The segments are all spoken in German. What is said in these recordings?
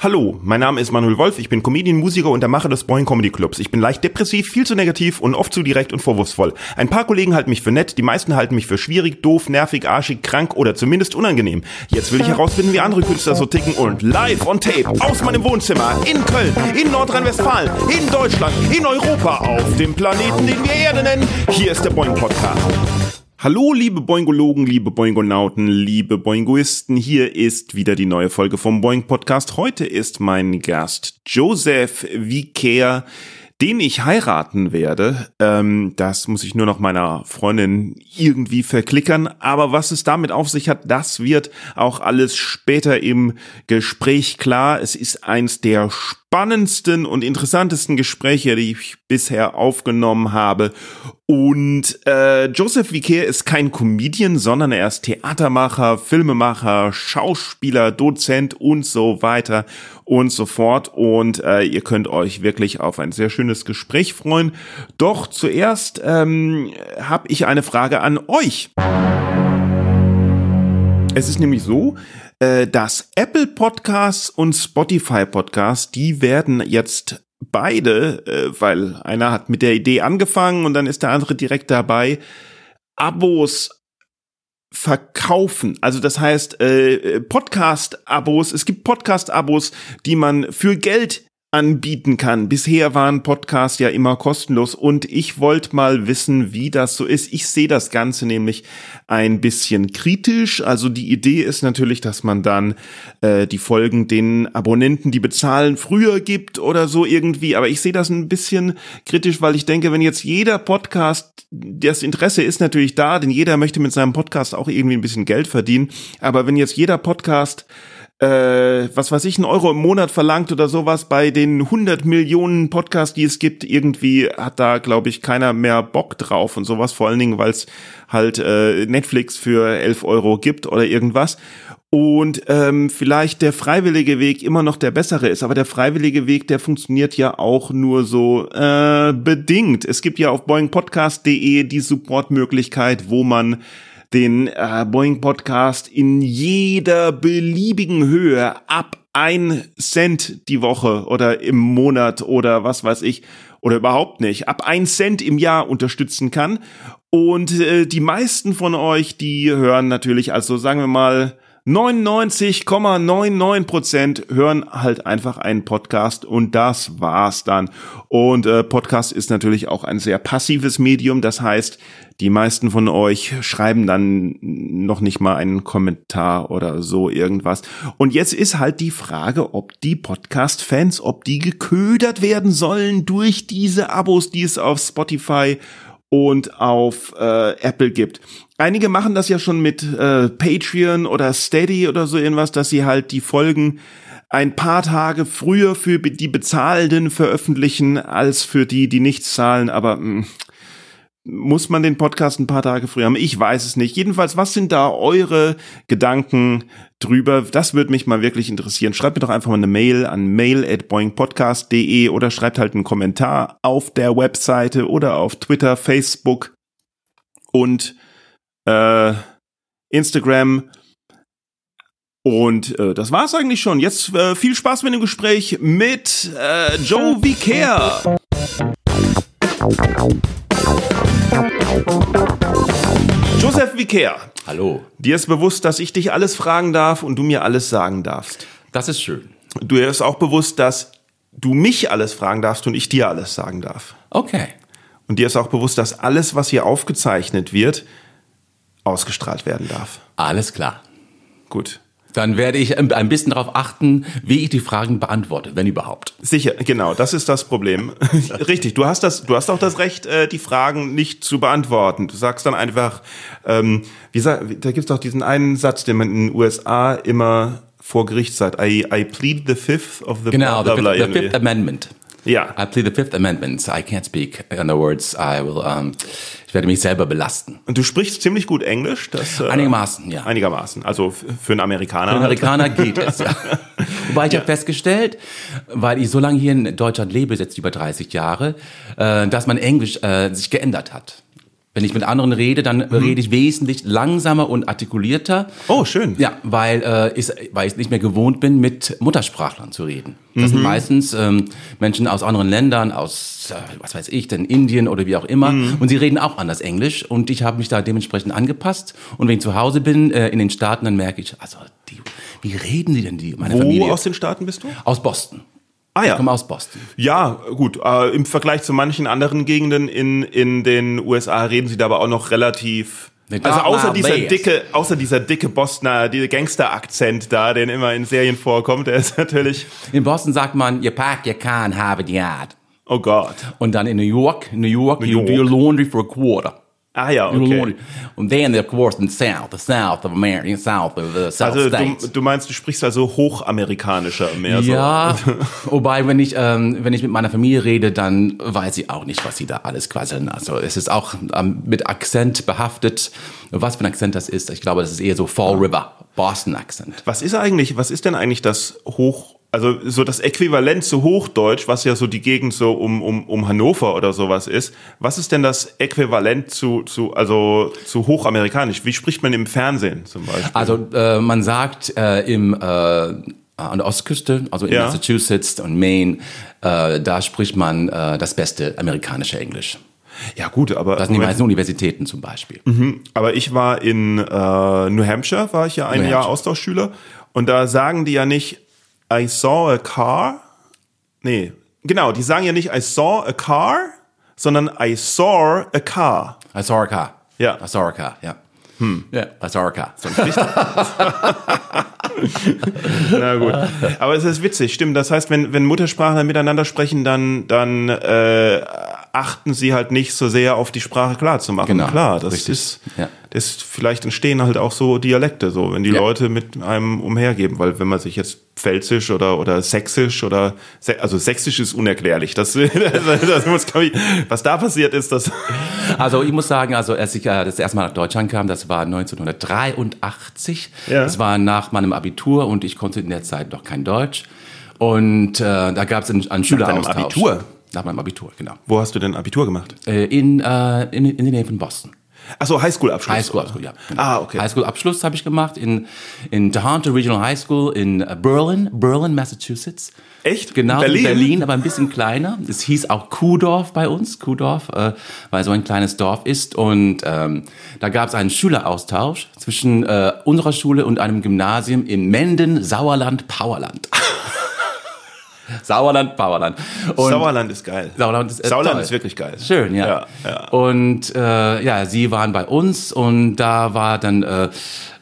Hallo, mein Name ist Manuel Wolf, ich bin Comedian, Musiker und der Macher des Boing Comedy Clubs. Ich bin leicht depressiv, viel zu negativ und oft zu direkt und vorwurfsvoll. Ein paar Kollegen halten mich für nett, die meisten halten mich für schwierig, doof, nervig, arschig, krank oder zumindest unangenehm. Jetzt will ich herausfinden, wie andere Künstler so ticken und live on tape aus meinem Wohnzimmer in Köln, in Nordrhein-Westfalen, in Deutschland, in Europa, auf dem Planeten, den wir Erde nennen. Hier ist der Boing Podcast. Hallo, liebe Boingologen, liebe Boingonauten, liebe Boingoisten. Hier ist wieder die neue Folge vom Boing Podcast. Heute ist mein Gast Joseph Vicaire, den ich heiraten werde. Ähm, das muss ich nur noch meiner Freundin irgendwie verklickern. Aber was es damit auf sich hat, das wird auch alles später im Gespräch klar. Es ist eins der spannendsten und interessantesten Gespräche, die ich bisher aufgenommen habe. Und äh, Joseph Vicaire ist kein Comedian, sondern er ist Theatermacher, Filmemacher, Schauspieler, Dozent und so weiter und so fort. Und äh, ihr könnt euch wirklich auf ein sehr schönes Gespräch freuen. Doch zuerst ähm, habe ich eine Frage an euch. Es ist nämlich so, dass Apple Podcasts und Spotify Podcasts, die werden jetzt beide, äh, weil einer hat mit der Idee angefangen und dann ist der andere direkt dabei, Abos verkaufen. Also das heißt äh, Podcast-Abos. Es gibt Podcast-Abos, die man für Geld anbieten kann. Bisher waren Podcasts ja immer kostenlos und ich wollte mal wissen, wie das so ist. Ich sehe das Ganze nämlich ein bisschen kritisch. Also die Idee ist natürlich, dass man dann äh, die Folgen den Abonnenten, die bezahlen, früher gibt oder so irgendwie. Aber ich sehe das ein bisschen kritisch, weil ich denke, wenn jetzt jeder Podcast, das Interesse ist natürlich da, denn jeder möchte mit seinem Podcast auch irgendwie ein bisschen Geld verdienen. Aber wenn jetzt jeder Podcast äh, was weiß ich, ein Euro im Monat verlangt oder sowas bei den 100 Millionen Podcasts, die es gibt, irgendwie hat da, glaube ich, keiner mehr Bock drauf und sowas, vor allen Dingen, weil es halt äh, Netflix für 11 Euro gibt oder irgendwas. Und ähm, vielleicht der freiwillige Weg immer noch der bessere ist, aber der freiwillige Weg, der funktioniert ja auch nur so äh, bedingt. Es gibt ja auf boingpodcast.de die Supportmöglichkeit, wo man den äh, Boeing Podcast in jeder beliebigen Höhe ab ein Cent die Woche oder im Monat oder was weiß ich oder überhaupt nicht ab ein Cent im Jahr unterstützen kann. Und äh, die meisten von euch, die hören natürlich, also sagen wir mal 99,99 Prozent hören halt einfach einen Podcast und das war's dann. Und äh, Podcast ist natürlich auch ein sehr passives Medium. Das heißt, die meisten von euch schreiben dann noch nicht mal einen Kommentar oder so irgendwas. Und jetzt ist halt die Frage, ob die Podcast-Fans, ob die geködert werden sollen durch diese Abos, die es auf Spotify und auf äh, Apple gibt. Einige machen das ja schon mit äh, Patreon oder Steady oder so irgendwas, dass sie halt die Folgen ein paar Tage früher für die Bezahlenden veröffentlichen als für die, die nichts zahlen. Aber mh, hm, muss man den Podcast ein paar Tage früher haben? Ich weiß es nicht. Jedenfalls, was sind da eure Gedanken drüber? Das würde mich mal wirklich interessieren. Schreibt mir doch einfach mal eine Mail an mail@boingpodcast.de oder schreibt halt einen Kommentar auf der Webseite oder auf Twitter, Facebook und äh, Instagram. Und äh, das war's eigentlich schon. Jetzt äh, viel Spaß mit dem Gespräch mit äh, Joe Vicaire. Vicaire. Hallo. Dir ist bewusst, dass ich dich alles fragen darf und du mir alles sagen darfst. Das ist schön. Du ist auch bewusst, dass du mich alles fragen darfst und ich dir alles sagen darf. Okay. Und dir ist auch bewusst, dass alles, was hier aufgezeichnet wird, ausgestrahlt werden darf. Alles klar. Gut. Dann werde ich ein bisschen darauf achten, wie ich die Fragen beantworte, wenn überhaupt. Sicher, genau, das ist das Problem. Richtig, du hast das, du hast auch das Recht, äh, die Fragen nicht zu beantworten. Du sagst dann einfach, ähm, wie sag, da gibt's doch diesen einen Satz, den man in den USA immer vor Gericht sagt. I, I plead the fifth of the Genau, the, the fifth Amendment. Ja. I plead the fifth amendment. I can't speak. In other words, I will, um, ich werde mich selber belasten. Und du sprichst ziemlich gut Englisch? Das, äh, einigermaßen, ja. Einigermaßen. Also für einen Amerikaner. Für einen Amerikaner geht es, ja. Wobei ich ja. habe festgestellt, weil ich so lange hier in Deutschland lebe, jetzt über 30 Jahre, äh, dass mein Englisch äh, sich geändert hat. Wenn ich mit anderen rede, dann rede ich wesentlich langsamer und artikulierter. Oh, schön. Ja, weil, äh, ich, weil ich nicht mehr gewohnt bin, mit Muttersprachlern zu reden. Das sind meistens ähm, Menschen aus anderen Ländern, aus, äh, was weiß ich, denn Indien oder wie auch immer. Und sie reden auch anders Englisch. Und ich habe mich da dementsprechend angepasst. Und wenn ich zu Hause bin, äh, in den Staaten, dann merke ich, also, die, wie reden die denn, die, meine Wo Familie? aus den Staaten bist du? aus Boston. Ah Ich ja. komme aus Boston. Ja, gut. Äh, Im Vergleich zu manchen anderen Gegenden in, in den USA reden sie da aber auch noch relativ. Also außer dieser dicke, außer dieser dicke Bostoner, dieser Gangster-Akzent da, den immer in Serien vorkommt, der ist natürlich. In Boston sagt man, you pack your car and have it yard. Oh Gott. Und dann in New York, New York, you York. do your laundry for a quarter. Ah ja, okay. Und then, of course, in South, the South of America, South of the South Also States. du, du meinst, du sprichst also hochamerikanischer mehr so. Ja, wobei, wenn ich, ähm, wenn ich mit meiner Familie rede, dann weiß ich auch nicht, was sie da alles quasseln. Also es ist auch ähm, mit Akzent behaftet. Was für ein Akzent das ist, ich glaube, das ist eher so Fall River, Boston Akzent. Was ist eigentlich, was ist denn eigentlich das Hoch, also so das Äquivalent zu Hochdeutsch, was ja so die Gegend so um, um, um Hannover oder sowas ist. Was ist denn das Äquivalent zu, zu, also zu Hochamerikanisch? Wie spricht man im Fernsehen zum Beispiel? Also äh, man sagt äh, im äh, an der Ostküste, also in Ja. Massachusetts und Maine, äh, da spricht man äh, das beste amerikanische Englisch. ja gut, aber, Das sind die meisten Universitäten zum Beispiel. aber ich war in äh, New Hampshire, war ich ja ein Jahr. Austauschschüler und da sagen die ja nicht, I saw a car. Nee, genau, die sagen ja nicht, I saw a car, sondern I saw a car. I saw a car. Ja. I saw a car, ja. Ja, I saw a car. So, Na gut. Aber es ist witzig, stimmt. Das heißt, wenn, wenn Muttersprachler miteinander sprechen, dann, dann äh, achten sie halt nicht so sehr auf die Sprache klar zu machen. Genau, Klar, das richtig. ist, Ja. Das vielleicht entstehen halt auch so Dialekte, so, wenn die Ja. Leute mit einem umhergeben. Weil wenn man sich jetzt Pfälzisch oder, oder Sächsisch oder, also Sächsisch ist unerklärlich. Das, das, das muss, ich, was da passiert ist, das, Also ich muss sagen, also als ich äh, das erste Mal nach Deutschland kam, das war 1983. Ja. Das war nach meinem Abitur und ich konnte in der Zeit noch kein Deutsch. Und äh, da gab es einen, einen Schüleraustausch. Abitur? Nach meinem Abitur, genau. wo hast du denn Abitur gemacht? Äh, in, äh, in, in der Nähe von Boston. Achso, Highschool-Abschluss. Highschool-Abschluss, ja. genau. Ah, okay. Highschool-Abschluss habe ich gemacht in, in Tohoto Regional High School in äh, Berlin, Berlin, Massachusetts. Echt? Genau, Berlin? Berlin? Berlin, aber ein bisschen kleiner. Es hieß auch Kuhdorf bei uns, Kuhdorf, äh, weil so ein kleines Dorf ist. Und ähm, da gab es einen Schüleraustausch zwischen äh, unserer Schule und einem Gymnasium in Menden, Sauerland, Powerland. Sauerland, Powerland. Und Sauerland ist geil. Sauerland ist, äh, Sauerland toll. ist wirklich geil. Schön, ja. Ja, ja. Und äh, ja, sie waren bei uns und da war dann, äh,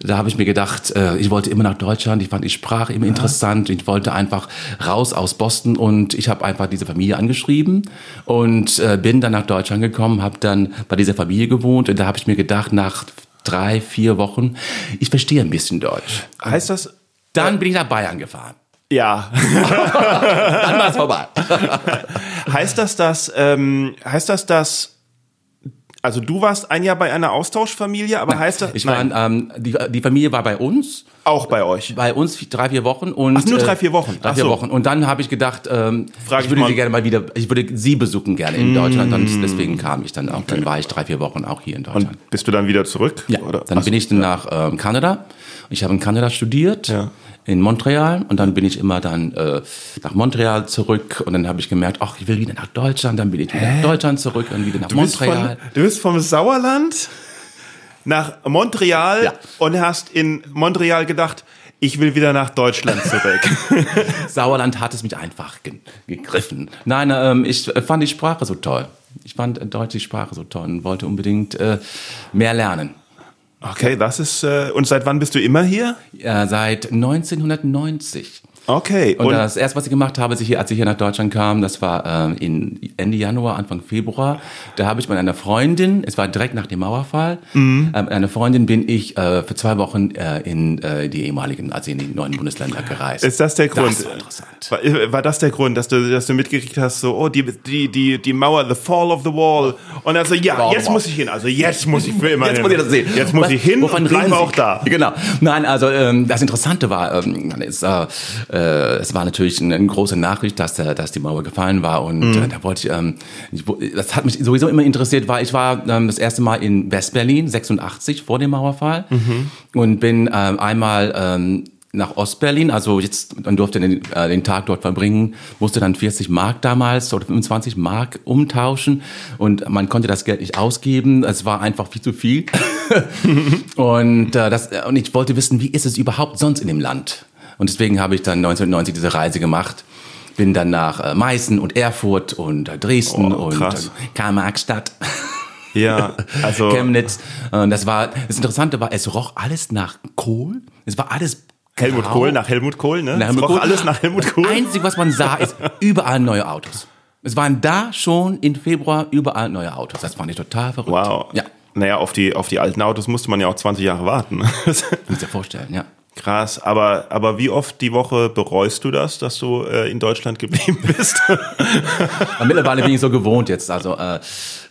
da habe ich mir gedacht, äh, ich wollte immer nach Deutschland, ich fand die Sprache immer interessant, ich wollte einfach raus aus Boston und ich habe einfach diese Familie angeschrieben und äh, bin dann nach Deutschland gekommen, habe dann bei dieser Familie gewohnt und da habe ich mir gedacht, nach drei, vier Wochen, ich verstehe ein bisschen Deutsch. Heißt das, Dann bin ich nach Bayern gefahren. Ja, Dann war es vorbei. heißt das, dass, ähm, heißt das, dass, also du warst ein Jahr bei einer Austauschfamilie, aber heißt das, Ich war, ähm, die, die Familie war bei uns auch bei euch? bei uns drei, vier Wochen und Ach, nur äh, drei, vier Wochen. Drei, vier so. Wochen. Und dann habe ich gedacht, ähm, Frag ich ich würde mal- sie gerne mal wieder, ich würde sie besuchen gerne in Deutschland. Mm. Und deswegen kam ich dann auch. Dann war ich drei, vier Wochen auch hier in Deutschland. Und bist du dann wieder zurück? ja, Oder? dann Ach bin ich dann nach ähm, Kanada. Ich habe in Kanada studiert. Ja. In Montreal und dann bin ich immer dann äh, nach Montreal zurück und dann habe ich gemerkt, ach, ich will wieder nach Deutschland, dann bin ich wieder nach Deutschland zurück und wieder nach Du bist, von, Montreal. du bist vom Sauerland nach Montreal Ja. und hast in Montreal gedacht, ich will wieder nach Deutschland zurück. Sauerland hat es mich einfach ge gegriffen. Nein, ähm, ich fand die Sprache so toll. Ich fand äh, Deutsch die Sprache so toll und wollte unbedingt äh, mehr lernen. Okay, das ist, äh, und seit wann bist du immer hier? Äh, seit 1990. Okay, Und, das erste, was ich gemacht habe, als ich hier, als ich hier nach Deutschland kam, das war ähm, in Ende Januar, Anfang Februar. Da habe ich mit einer Freundin, es war direkt nach dem Mauerfall, Mhm. äh, mit einer Freundin bin ich äh, für zwei Wochen äh, in äh, die ehemaligen, also in die neuen Bundesländer gereist. Ist das der Grund? Das war interessant. War, war das der Grund, dass du, dass du mitgekriegt hast, so, oh, die, die, die, die Mauer, the fall of the wall. Und also, ja, of jetzt wall. muss ich hin. Also, jetzt muss ich für immer Jetzt hin. muss ich das sehen. Jetzt muss Was- ich hin wovon und bleiben auch da. Genau. Nein, also ähm, das Interessante war, ähm, ist, äh, äh, es war natürlich eine, eine große Nachricht, dass, der, dass die Mauer gefallen war und Mhm. äh, da wollte ich, ähm, ich, das hat mich sowieso immer interessiert, weil ich war ähm, das erste Mal in Westberlin, 86 vor dem Mauerfall Mhm. und bin ähm, einmal ähm, nach Ostberlin, also jetzt, man durfte den, äh, den Tag dort verbringen, musste dann 40 Mark damals oder 25 Mark umtauschen und man konnte das Geld nicht ausgeben, es war einfach viel zu viel. und, äh, das, und ich wollte wissen, wie ist es überhaupt sonst in dem Land? Und deswegen habe ich dann 1990 diese Reise gemacht. Bin dann nach äh, Meißen und Erfurt und äh, Dresden Oh, und äh, Karl-Marx-Stadt. Ja, also Chemnitz. Das war, das Interessante war, es roch alles nach Kohl. Es war alles Helmut grau. Kohl nach Helmut Kohl, ne? Nach Es Helmut roch Kohl. alles nach Helmut Kohl. Das Einzige, was man sah, ist überall neue Autos. Es waren da schon im Februar überall neue Autos. Das fand ich total verrückt. Wow. Ja, Naja, auf die, auf die alten Autos musste man ja auch 20 Jahre warten. muss dir vorstellen, ja. Krass, aber, aber wie oft die Woche bereust du das, dass du äh, in Deutschland geblieben bist? Mittlerweile bin ich so gewohnt jetzt. Also äh,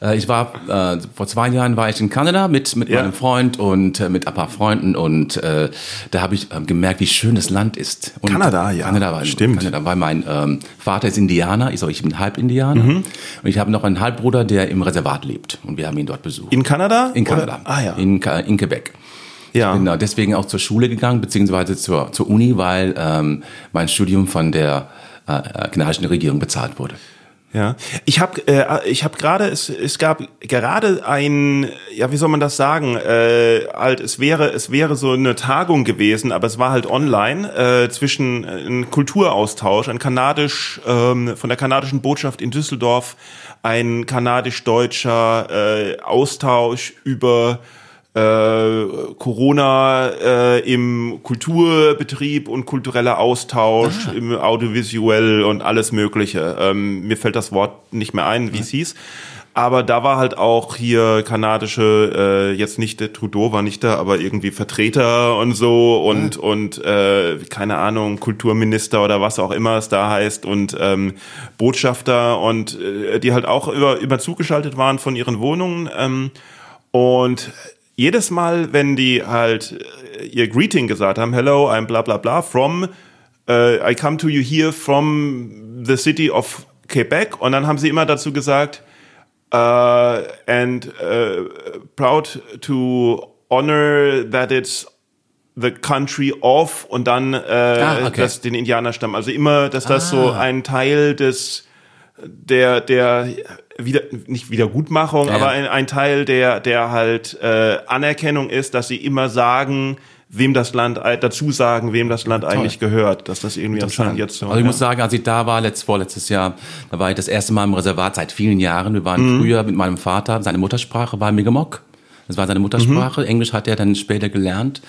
äh, ich war äh, vor zwei Jahren war ich in Kanada mit mit Ja. meinem Freund und äh, mit ein paar Freunden und äh, da habe ich äh, gemerkt, wie schön das Land ist. Und Kanada, ja. Kanada war Stimmt. Kanada, weil mein ähm, Vater ist Indianer, ich, so, ich bin halb Indianer Mhm. und ich habe noch einen Halbbruder, der im Reservat lebt und wir haben ihn dort besucht. In Kanada? In Kanada. Oder? Ah ja. In, in Quebec. Ja. Da deswegen auch zur Schule gegangen, beziehungsweise zur, zur Uni, weil ähm, mein Studium von der äh, kanadischen Regierung bezahlt wurde. Ja, ich habe äh, ich habe gerade es es gab gerade ein ja wie soll man das sagen äh, halt es wäre es wäre so eine Tagung gewesen aber es war halt online äh, zwischen äh, ein Kulturaustausch ein kanadisch ähm, von der kanadischen Botschaft in Düsseldorf ein kanadisch-deutscher äh, Austausch über äh, Corona äh, im Kulturbetrieb und kultureller Austausch, im Audiovisuell und alles Mögliche. Ähm, mir fällt das Wort nicht mehr ein, wie es hieß. Aber da war halt auch hier kanadische, äh, jetzt nicht der Trudeau war nicht da, aber irgendwie Vertreter und so und und äh, keine Ahnung Kulturminister oder was auch immer es da heißt und ähm, Botschafter und äh, die halt auch über über zugeschaltet waren von ihren Wohnungen ähm, und jedes Mal, wenn die halt äh, ihr Greeting gesagt haben, hello, I'm bla bla bla, from, äh, I come to you here from the city of Quebec. Und dann haben sie immer dazu gesagt, äh, and äh, proud to honor that it's the country of und dann äh, Ah, okay. das, den Indianerstamm. Also immer, dass das so Ah. ein Teil des der der wieder nicht Wiedergutmachung, Ja, aber ein, ein Teil der der halt äh, Anerkennung ist, dass sie immer sagen, wem das Land dazu sagen, wem das Land eigentlich gehört, dass das irgendwie anscheinend jetzt so. Also ich ja. muss sagen, als ich da war, letzt, vorletztes Jahr, da war ich das erste Mal im Reservat seit vielen Jahren. Wir waren Mhm. früher mit meinem Vater, seine Muttersprache war Mi'kmaq. Das war seine Muttersprache. Mhm. Englisch hat er dann später gelernt.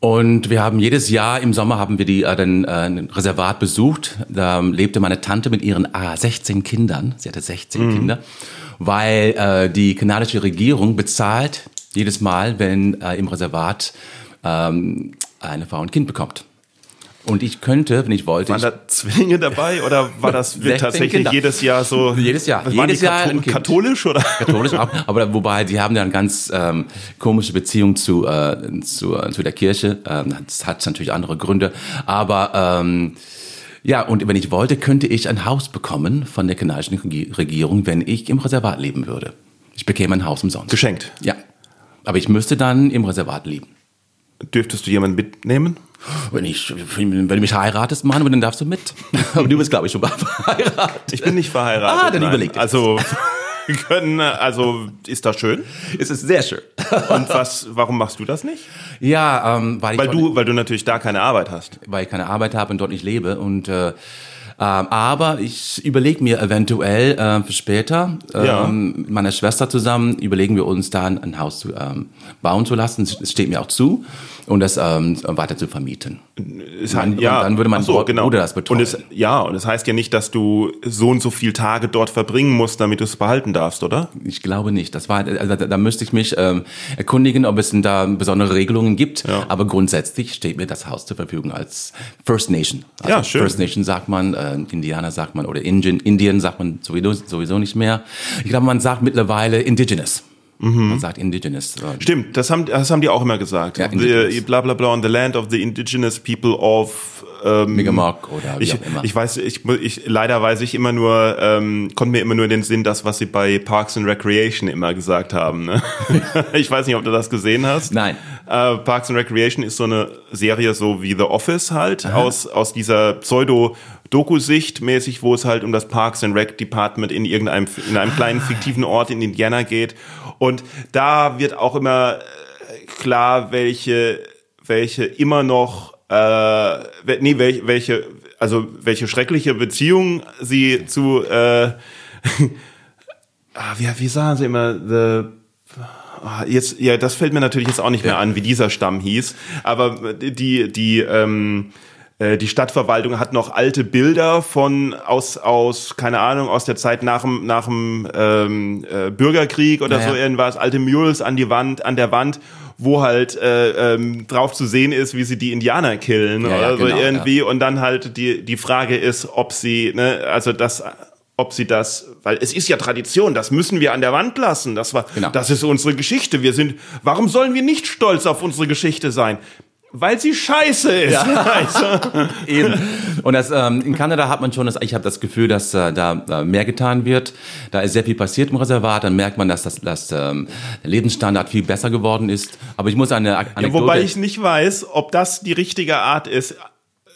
Und wir haben jedes Jahr im Sommer haben wir die äh, dann, äh, ein Reservat besucht. Da lebte meine Tante mit ihren ah, 16 Kindern. Sie hatte 16 Mhm. Kinder, weil äh, die kanadische Regierung bezahlt jedes Mal, wenn äh, im Reservat ähm, eine Frau ein Kind bekommt. Und ich könnte, wenn ich wollte, Waren da Zwillinge dabei oder war das 16 tatsächlich Kinder. jedes Jahr so? Jedes Jahr. Jedes Jahr Katho ein Kind. katholisch oder? katholisch auch, aber wobei die haben ja eine ganz ähm, komische Beziehung zu, äh, zu, äh, zu der Kirche. Ähm, das hat natürlich andere Gründe. Aber ähm, ja, und wenn ich wollte, könnte ich ein Haus bekommen von der kanadischen Regi- Regierung, wenn ich im Reservat leben würde. Ich bekäme ein Haus umsonst. Geschenkt. Ja. Aber ich müsste dann im Reservat leben. Dürftest du jemanden mitnehmen? Wenn, ich, wenn du mich heiratest, Mann, dann darfst du mit. Aber du bist, glaube ich, schon verheiratet. Ich bin nicht verheiratet. Ah, dann nein. überleg dir. Also wir können, also ist das schön? Es ist sehr schön. Und was? Warum machst du das nicht? Ja, ähm, weil ich Weil du, weil du natürlich da keine Arbeit hast. weil ich keine Arbeit habe und dort nicht lebe. Und äh, aber ich überlege mir eventuell äh, für später Ja. ähm, mit meiner Schwester zusammen überlegen wir uns da ein, ein Haus zu, ähm, bauen zu lassen. Es steht mir auch zu und das ähm, weiter zu vermieten. Es Man- hat- ja, und dann würde ach so, genau. Bruder das betreuen. Und es, ja, und es heißt ja nicht, dass du so und so viel Tage dort verbringen musst, damit du es behalten darfst, oder? Ich glaube nicht. Das war, also da, da müsste ich mich ähm, erkundigen, ob es denn da besondere Regelungen gibt. Ja. Aber grundsätzlich steht mir das Haus zur Verfügung als First Nation. Also Ja, schön. First Nation sagt man, äh, Indianer sagt man oder Indian, Indian sagt man sowieso, sowieso nicht mehr. Ich glaube, man sagt mittlerweile Indigenous. Man sagt indigenous. äh, Stimmt, das haben, das haben die auch immer gesagt. Ja, the, bla bla bla on the land of the indigenous people of ähm, Mi'kmaq oder wie ich, auch immer. ich weiß, ich, ich leider weiß ich immer nur, ähm, konnte mir immer nur in den Sinn, das, was sie bei Parks and Recreation immer gesagt haben. Ne? ich weiß nicht, ob du das gesehen hast. Nein. Äh, Parks and Recreation ist so eine Serie, so wie The Office halt, aus, aus dieser Pseudo-Doku-Sicht mäßig, wo es halt um das Parks and Rec Department in irgendeinem, in einem kleinen fiktiven Ort in Indiana geht. Und da wird auch immer äh, klar, welche, welche immer noch, äh, nee, welche, welche, also welche schreckliche Beziehung sie zu, äh, ah, wie, wie sagen sie immer, the Ah, Jetzt, ja, das fällt mir natürlich jetzt auch nicht mehr an, wie dieser Stamm hieß. Aber die, die, ähm, äh, die Stadtverwaltung hat noch alte Bilder von aus, aus, keine Ahnung, aus der Zeit nach dem, nach dem ähm, äh, Bürgerkrieg oder Ja, so ja. irgendwas, alte Mules an die Wand, an der Wand, wo halt äh, ähm, drauf zu sehen ist, wie sie die Indianer killen Ja, ja, oder so genau, irgendwie. Und dann halt die, die Frage ist, ob sie, ne, also das ob sie das, weil es ist ja Tradition, das müssen wir an der Wand lassen. Das war, Genau. das ist unsere Geschichte. Wir sind, warum sollen wir nicht stolz auf unsere Geschichte sein? Weil sie scheiße ist. Also, Eben. Und das, ähm, in Kanada hat man schon, das, ich habe das Gefühl, dass äh, da äh, mehr getan wird. Da ist sehr viel passiert im Reservat. Dann merkt man, dass das, dass, ähm, der Lebensstandard viel besser geworden ist. Aber ich muss eine Ak- ja, Anekdote... wobei ich nicht weiß, ob das die richtige Art ist,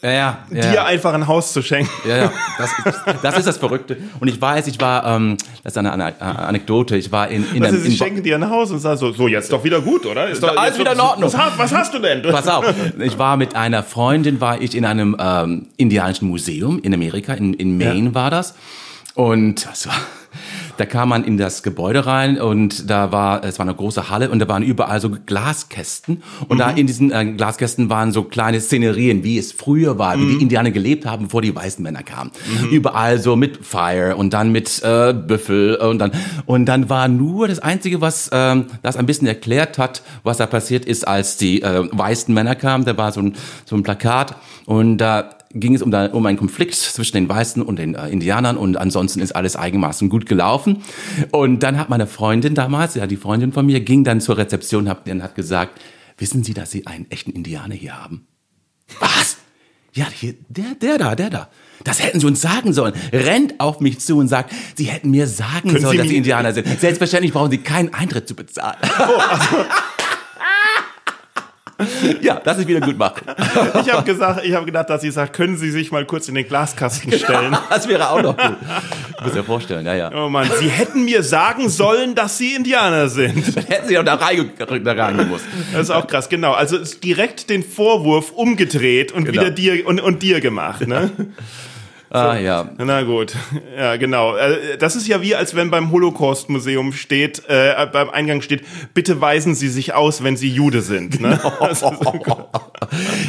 ja, ja, ja, dir ja. einfach ein Haus zu schenken. Ja, ja, das ist, das ist das Verrückte. Und ich weiß, ich war, ähm, das ist eine, eine, Anekdote, ich war in, in, Also einem- sie in schenken dir ein Haus und sagen so, so jetzt doch wieder gut, oder? Ist doch alles wieder in Ordnung. Was, hast- was hast du denn? Pass auf, ich war mit einer Freundin, war ich in einem ähm, indianischen Museum in Amerika, in, in Maine war das. Und das war, da kam man in das Gebäude rein und da war, es war eine große Halle und da waren überall so Glaskästen. Und da in diesen äh, Glaskästen waren so kleine Szenerien, wie es früher war, wie die Indianer gelebt haben, bevor die weißen Männer kamen. Überall so mit Fire und dann mit äh, Büffel und dann, und dann war nur das Einzige, was ähm, das ein bisschen erklärt hat, was da passiert ist, als die äh, weißen Männer kamen. Da war so ein, so ein Plakat und da ging es um, da, um einen Konflikt zwischen den Weißen und den äh, Indianern und ansonsten ist alles eigenmaßen gut gelaufen. Und dann hat meine Freundin damals, ja die Freundin von mir, ging dann zur Rezeption und hat, hat gesagt, wissen Sie, dass Sie einen echten Indianer hier haben? Was? Ja, hier, der, der da, der da. Das hätten Sie uns sagen sollen. Rennt auf mich zu und sagt, Sie hätten mir sagen Können sollen, Sie dass Sie Indianer sind. Selbstverständlich brauchen Sie keinen Eintritt zu bezahlen. ja, das ist wieder gut machen. Ich habe gesagt, ich habe gedacht, dass sie sagt, können Sie sich mal kurz in den Glaskasten stellen? Das wäre auch noch gut. Du musst dir vorstellen, ja, ja. Oh Mann, Sie hätten mir sagen sollen, dass Sie Indianer sind. Dann hätten Sie auch da rein, da reingemusst. Das ist auch krass, genau. Also direkt den Vorwurf umgedreht und Genau. wieder dir und, und dir gemacht, ne? Ah, ja. Na gut, ja genau. Äh, Das ist ja wie, als wenn beim Holocaust-Museum steht, äh, beim Eingang steht, bitte weisen Sie sich aus, wenn Sie Jude sind. Ne? Ist-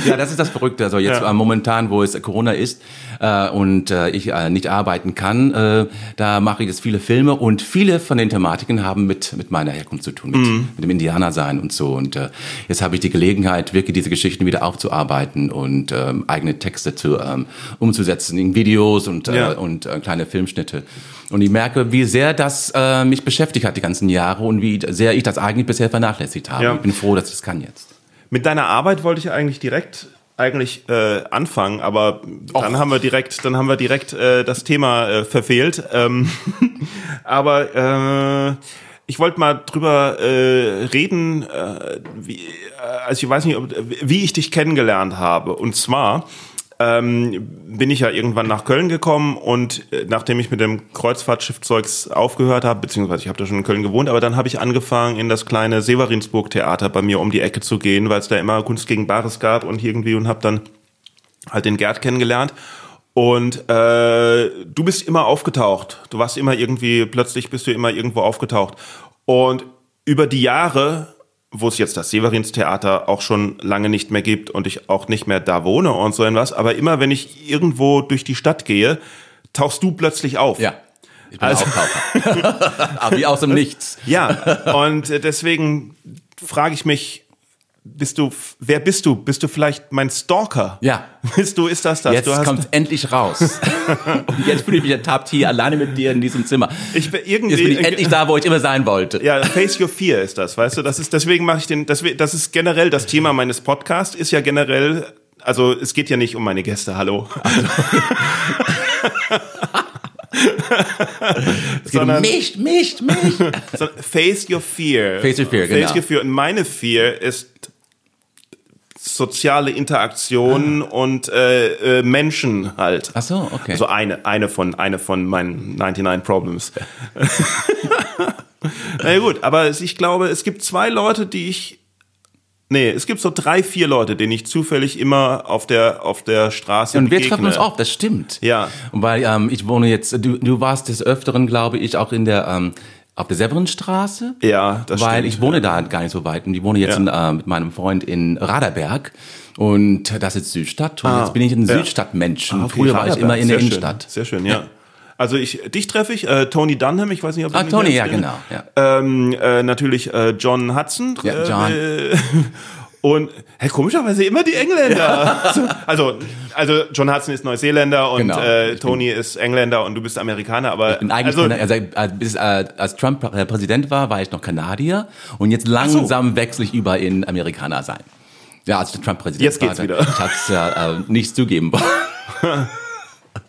Ja, das ist das Verrückte. Also jetzt Ja. momentan, wo es Corona ist äh, und äh, ich äh, nicht arbeiten kann, äh, da mache ich jetzt viele Filme und viele von den Thematiken haben mit mit meiner Herkunft zu tun, mit, Mhm. mit dem Indianer sein und so. Und äh, jetzt habe ich die Gelegenheit, wirklich diese Geschichten wieder aufzuarbeiten und ähm, eigene Texte zu ähm, umzusetzen in Videos und äh, Ja. und äh, kleine Filmschnitte. Und ich merke, wie sehr das äh, mich beschäftigt hat die ganzen Jahre und wie sehr ich das eigentlich bisher vernachlässigt habe. Ja. Ich bin froh, dass ich das kann jetzt. Mit deiner Arbeit wollte ich eigentlich direkt eigentlich äh, anfangen, aber dann haben wir direkt, dann haben wir direkt äh, das Thema äh, verfehlt. Ähm, aber äh, ich wollte mal drüber äh, reden, äh, wie, äh, also ich weiß nicht, ob, wie ich dich kennengelernt habe. Und zwar ähm, bin ich ja irgendwann nach Köln gekommen und äh, nachdem ich mit dem Kreuzfahrtschiffzeugs aufgehört habe, beziehungsweise ich habe da schon in Köln gewohnt, aber dann habe ich angefangen, in das kleine Severinsburg-Theater bei mir um die Ecke zu gehen, weil es da immer Kunst gegen Bares gab und irgendwie und habe dann halt den Gerd kennengelernt. Und äh, du bist immer aufgetaucht. Du warst immer irgendwie, plötzlich bist du immer irgendwo aufgetaucht. Und über die Jahre, wo es jetzt das Severinstheater auch schon lange nicht mehr gibt und ich auch nicht mehr da wohne und so etwas, aber immer wenn ich irgendwo durch die Stadt gehe, tauchst du plötzlich auf. Ja. Ich bin Also- Auftaucher. Aber wie aus dem Nichts. Ja, und äh, deswegen frage ich mich, Bist du, wer bist du? Bist du vielleicht mein Stalker? Ja. Bist du, ist das das? Jetzt du kommt endlich raus. und jetzt fühle ich mich ertappt hier alleine mit dir in diesem Zimmer. Ich bin irgendwie- jetzt bin ich endlich da, wo ich immer sein wollte. ja, Face Your Fear ist das, weißt du? Das ist, deswegen mache ich den, das, das ist generell das Thema meines Podcasts, ist ja generell, also es geht ja nicht um meine Gäste, hallo. Um sondern- mich, mich, mich. Face Your Fear. Face Your Fear, Face genau. Your Fear. Und meine Fear ist soziale Interaktion und äh, äh, Menschen halt. Ach so, okay. Also eine, eine von, eine von meinen 99 Problems. Na ja, gut, aber ich glaube, es gibt zwei Leute, die ich, nee, es gibt so drei, vier Leute, denen ich zufällig immer auf der, auf der Straße Und wir begegne. treffen uns auch, das stimmt. Ja. Weil ähm, ich wohne jetzt, du, du warst des Öfteren, glaube ich, auch in der, ähm, auf der Severinstraße. Ja, das Weil stimmt. ich wohne da gar nicht so weit und ich wohne jetzt Ja. in, äh, mit meinem Freund in Raderberg und das ist Südstadt und Ah, jetzt bin ich ein ja. Südstadtmensch. Ah, okay, Früher war ich immer in der sehr Innenstadt. Schön, sehr schön, ja. Also ich, dich treffe ich, äh, Tony Dunham, ich weiß nicht, ob du Ah, Tony, ja, genau. Ja. Ähm, äh, natürlich äh, John Hudson. Ja, John. Äh, und hey, komischerweise immer die Engländer. So, Also, also John Hudson ist Neuseeländer und Genau. äh, Tony ist Engländer und du bist Amerikaner, aber Ich bin eigentlich also, also, also, bis, äh, als Trump äh, Präsident war, war ich noch Kanadier und jetzt langsam wechsle ich über in Amerikaner sein. Ja, als Trump Präsident Jetzt war. geht's dann- wieder. Ich hab's ja äh, nicht zugeben wollen.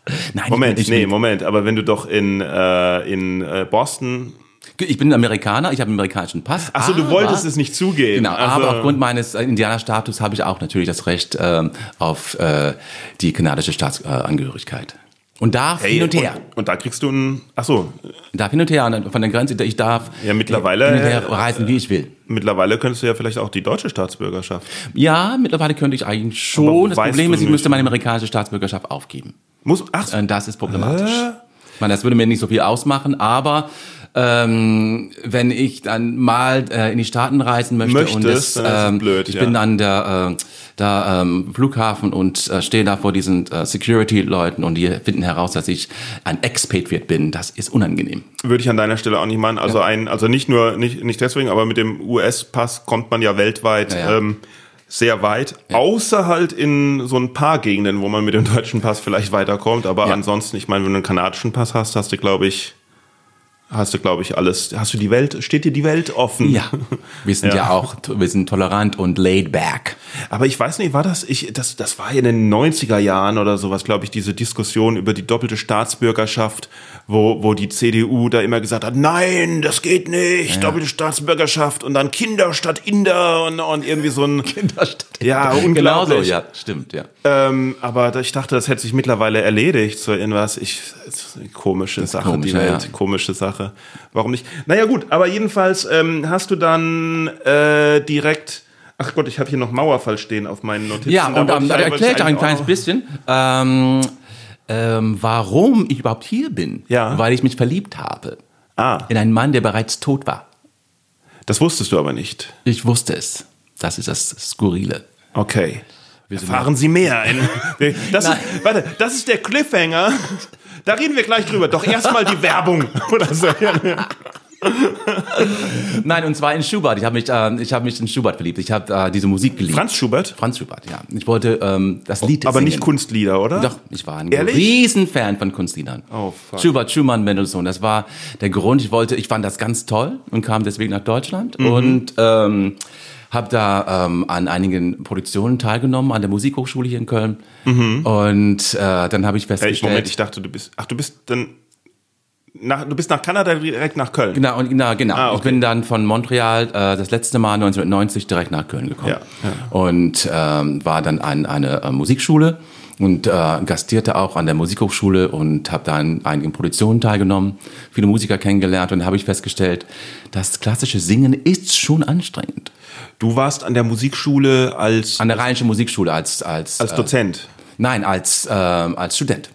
Nein, Moment, ich nee, Moment, aber wenn du doch in, äh, in äh, Boston, ich bin Amerikaner, ich habe einen amerikanischen Pass. achso, du aber- wolltest es nicht zugeben. Genau, also, aber aufgrund meines äh, Indianerstatus habe ich auch natürlich das Recht ähm, auf äh, die kanadische Staatsangehörigkeit. Und darf hey, hin und her. Und, und da kriegst du ein, achso, darf hin und her und von der Grenze, ich darf Ja, mittlerweile, hin und her äh, reisen, wie ich will. mittlerweile könntest du ja vielleicht auch die deutsche Staatsbürgerschaft. Ja, mittlerweile könnte ich eigentlich Aber schon. Das weißt Problem ist, ich müsste meine amerikanische Staatsbürgerschaft aufgeben. Muss, ach, Und das ist problematisch. Hä? Ich meine, das würde mir nicht so viel ausmachen, aber ähm, wenn ich dann mal äh, in die Staaten reisen möchte Möchtest, und das, dann ähm, blöd, ich ja. bin an der äh, da ähm, Flughafen und äh, stehe da vor diesen äh, Security-Leuten und die finden heraus, dass ich ein Expatriate bin. Das ist unangenehm. Würde ich an deiner Stelle auch nicht machen. Also ein, also nicht nur, nicht, nicht deswegen, aber mit dem US-Pass kommt man ja weltweit Ja, ja. Ähm, sehr weit. Außer halt in so ein paar Gegenden, wo man mit dem deutschen Pass vielleicht weiterkommt. Aber Ja. ansonsten, ich meine, wenn du einen kanadischen Pass hast, hast du, glaube ich, hast du, glaube ich, alles. Hast du die Welt, steht dir die Welt offen? Ja, wir sind ja, Ja. auch, wir sind tolerant und laid back. Aber ich weiß nicht, war das, ich, das, das war in den 90er Jahren oder sowas, glaube ich, diese Diskussion über die doppelte Staatsbürgerschaft, wo, wo die CDU da immer gesagt hat, nein, das geht nicht, doppelte Staatsbürgerschaft und dann Kinder statt Inder und, und irgendwie so ein, ja, Genauso, unglaublich. ja, stimmt, ja. Ähm, aber ich dachte, das hätte sich mittlerweile erledigt, so irgendwas. Ich, komische Sache, komisch, die ja, Welt. ja. Komische Sache. Warum nicht? Naja, gut, aber jedenfalls ähm, hast du dann äh, direkt. Ach Gott, ich habe hier noch Mauerfall stehen auf meinen Notizen. Ja, und da ich auch ein kleines auch- bisschen, ähm, ähm, warum ich überhaupt hier bin. Ja. Weil ich mich verliebt habe Ah, in einen Mann, der bereits tot war. das wusstest du aber nicht. Ich wusste es. Das ist das Skurrile. Okay. Erfahren Sie mehr. Das ist, warte, das ist der Cliffhanger. Da reden wir gleich drüber. Doch erstmal die Werbung oder so. Nein, und zwar in Schubert. Ich habe mich, äh, ich habe mich in Schubert verliebt. Ich habe äh, diese Musik geliebt. Franz Schubert? Franz Schubert, ja. Ich wollte ähm, das Lied Aber singen. nicht Kunstlieder, oder? Doch, ich war ein Ehrlich? Riesenfan von Kunstliedern. Oh, fuck. Schubert, Schumann, Mendelssohn. Das war der Grund. Ich wollte, ich fand das ganz toll und kam deswegen nach Deutschland Mhm. und ähm, habe da ähm, an einigen Produktionen teilgenommen an der Musikhochschule hier in Köln. Und äh, dann habe ich Mhm. Hey, festgestellt. Moment, ich dachte, du bist. Ach, du bist dann. Nach, du bist nach Kanada direkt nach Köln. Genau, und, genau, genau. Ah, okay. Ich bin dann von Montreal äh, das letzte Mal 1990 direkt nach Köln gekommen. Ja, ja. Und ähm, war dann an eine äh, Musikschule und äh, gastierte auch an der Musikhochschule und habe da an einigen Produktionen teilgenommen, viele Musiker kennengelernt und da habe ich festgestellt, das klassische Singen ist schon anstrengend. Du warst an der Musikschule als, An der Rheinischen Musikschule als als, als äh, Dozent. nein als äh, als Student.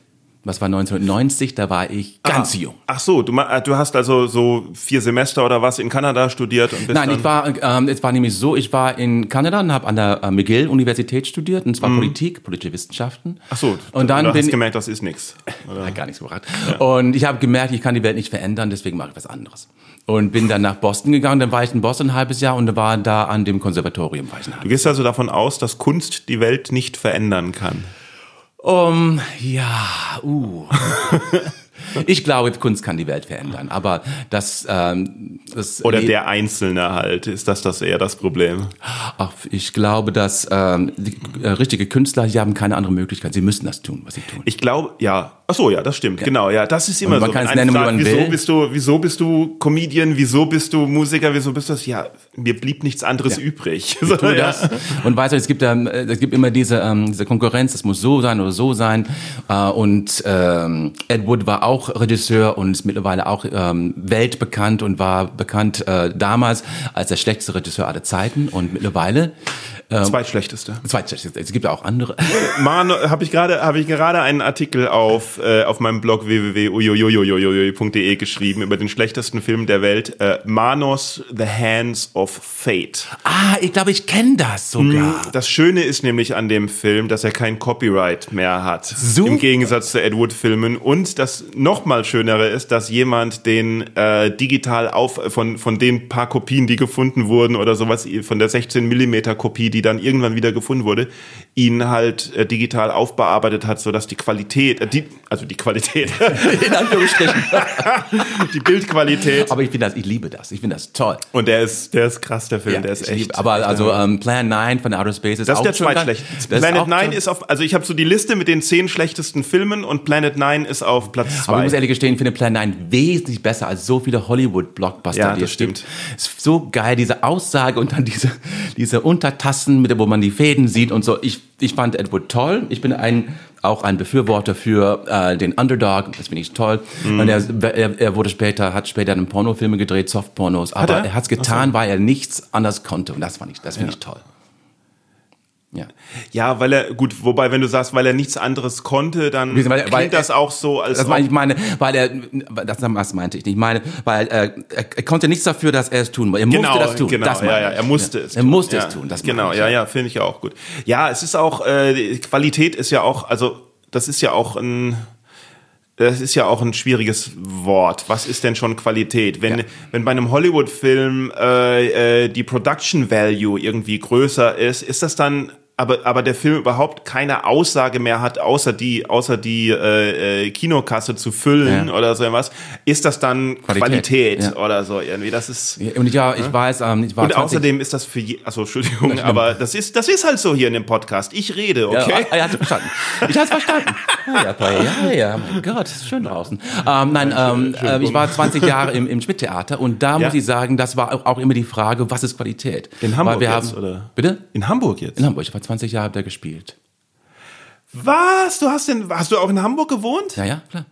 Was war 1990? Da war ich ganz ah, jung. Ach so, du, äh, du hast also so vier Semester oder was in Kanada studiert und bist Nein, ich war, ähm, es war nämlich so, ich war in Kanada und habe an der äh, McGill-Universität studiert, und zwar Politik, politische Wissenschaften. Ach so, und dann du bin hast gemerkt, das ist nix. Hat gar nichts gebracht. Und ich habe gemerkt, ich kann die Welt nicht verändern, deswegen mache ich was anderes. Und bin dann nach Boston gegangen, dann war ich in Boston ein halbes Jahr und war da an dem Konservatorium. War ich Du gehst also davon aus, dass Kunst die Welt nicht verändern kann. Um, ja, uh. ich glaube, Kunst kann die Welt verändern, aber das, ähm, das Oder der Einzelne halt, ist das das eher das Problem? Ach, ich glaube, dass ähm, die, äh, richtige Künstler, die haben keine andere Möglichkeit. Sie müssen das tun, was sie tun. Ich glaube, ja. Ach so, ja, das stimmt. Genau, ja, das ist immer man so. kann es nennen, fragt, man wieso will. bist du, wieso bist du Comedian, wieso bist du Musiker, wieso bist du das? Ja, mir blieb nichts anderes übrig. So, ja. das. Und weißt du, es gibt, ähm, äh, es gibt immer diese, ähm, diese Konkurrenz, es muss so sein oder so sein. Äh, und ähm, Ed Wood war auch Regisseur und ist mittlerweile auch ähm, weltbekannt und war bekannt äh, damals als der schlechteste Regisseur aller Zeiten und mittlerweile Zweitschlechteste. zweitschlechteste. Es gibt auch andere. Mano, habe ich gerade habe ich gerade einen Artikel auf äh, auf meinem Blog www.uyoyoyoyoyo.de geschrieben über den schlechtesten Film der Welt, äh, Manos The Hands of Fate. Ah, ich glaube, ich kenne das sogar. Das Schöne ist nämlich an dem Film, dass er kein Copyright mehr hat. Super. Im Gegensatz zu Ed Wood-Filmen. Und das noch mal Schönere ist, dass jemand den äh, digital auf von von den paar Kopien, die gefunden wurden oder sowas von der 16 Millimeter Kopie, die dann irgendwann wieder gefunden wurde, ihn halt äh, digital aufbearbeitet hat, so dass die Qualität, äh, die, also die Qualität, In Anführungsstrichen. die Bildqualität. Aber ich finde das, ich liebe das. Ich finde das toll. Und der ist, der ist krass, der Film, Ja, der ist echt. liebe- aber also ähm, Plan 9 von Outer Space ist Das auch ist der zweitschlechteste. Planet auch 9 schon- ist auf, also ich habe so die Liste mit den zehn schlechtesten Filmen und Planet 9 ist auf Platz Aber ich muss 2. ehrlich gestehen, ich finde Plan 9 wesentlich besser als so viele Hollywood-Blockbuster, Ja, die das es gibt. stimmt. Es ist so geil, diese Aussage und dann diese, diese Untertassen, mit, wo man die Fäden sieht und so. Ich, ich fand Edward toll. Ich bin ein, auch ein Befürworter für äh, den Underdog. Das finde ich toll. Mhm. Und er, er, er wurde später, hat später dann Pornofilme gedreht, Softpornos. Aber er? er, hat es getan, weil er nichts anders konnte. Und das fand ich, das finde ich toll. Ja. Ja, weil er, gut, wobei, wenn du sagst, weil er nichts anderes konnte, dann Weil- klingt weil- das auch so, als Das meine ich meine, weil er, das, das meinte ich nicht. Ich meine, weil äh, er, er konnte nichts dafür, dass er es tun wollte. Er Genau, musste das tun. genau, das ja, ja, er musste es Er tun. musste ja, es tun. Das genau, ich, ja, ja, finde ich auch gut. Ja, es ist auch, äh, Qualität ist ja auch, also, das ist ja auch ein, das ist ja auch ein schwieriges Wort. Was ist denn schon Qualität? Wenn, Ja. wenn bei einem Hollywood-Film äh, äh, die Production Value irgendwie größer ist, ist das dann aber, aber der Film überhaupt keine Aussage mehr hat, außer die, außer die äh, äh, Kinokasse zu füllen Ja. oder so irgendwas, ist das dann Qualität, Qualität, ja. oder so irgendwie. Das ist Ja, Und ja, ich weiß, ähm, ich war und 20 außerdem ist das für je, also Entschuldigung, aber das ist das ist halt so hier in dem Podcast. Ich rede, okay? Ja, er hat es verstanden. Ich habe es verstanden. Ja, ja, Paul, ja, ja, mein Gott, ist schön draußen. Ähm, nein, ähm, äh, ich war 20 Jahre im, im Schmidt-Theater und da Ja. muss ich sagen, das war auch- immer die Frage, was ist Qualität? In Hamburg jetzt, haben, oder? Bitte? In Hamburg jetzt. In Hamburg, ich war 20 Jahre da gespielt. Was? Du hast denn hast du auch in Hamburg gewohnt? Ja, ja, klar.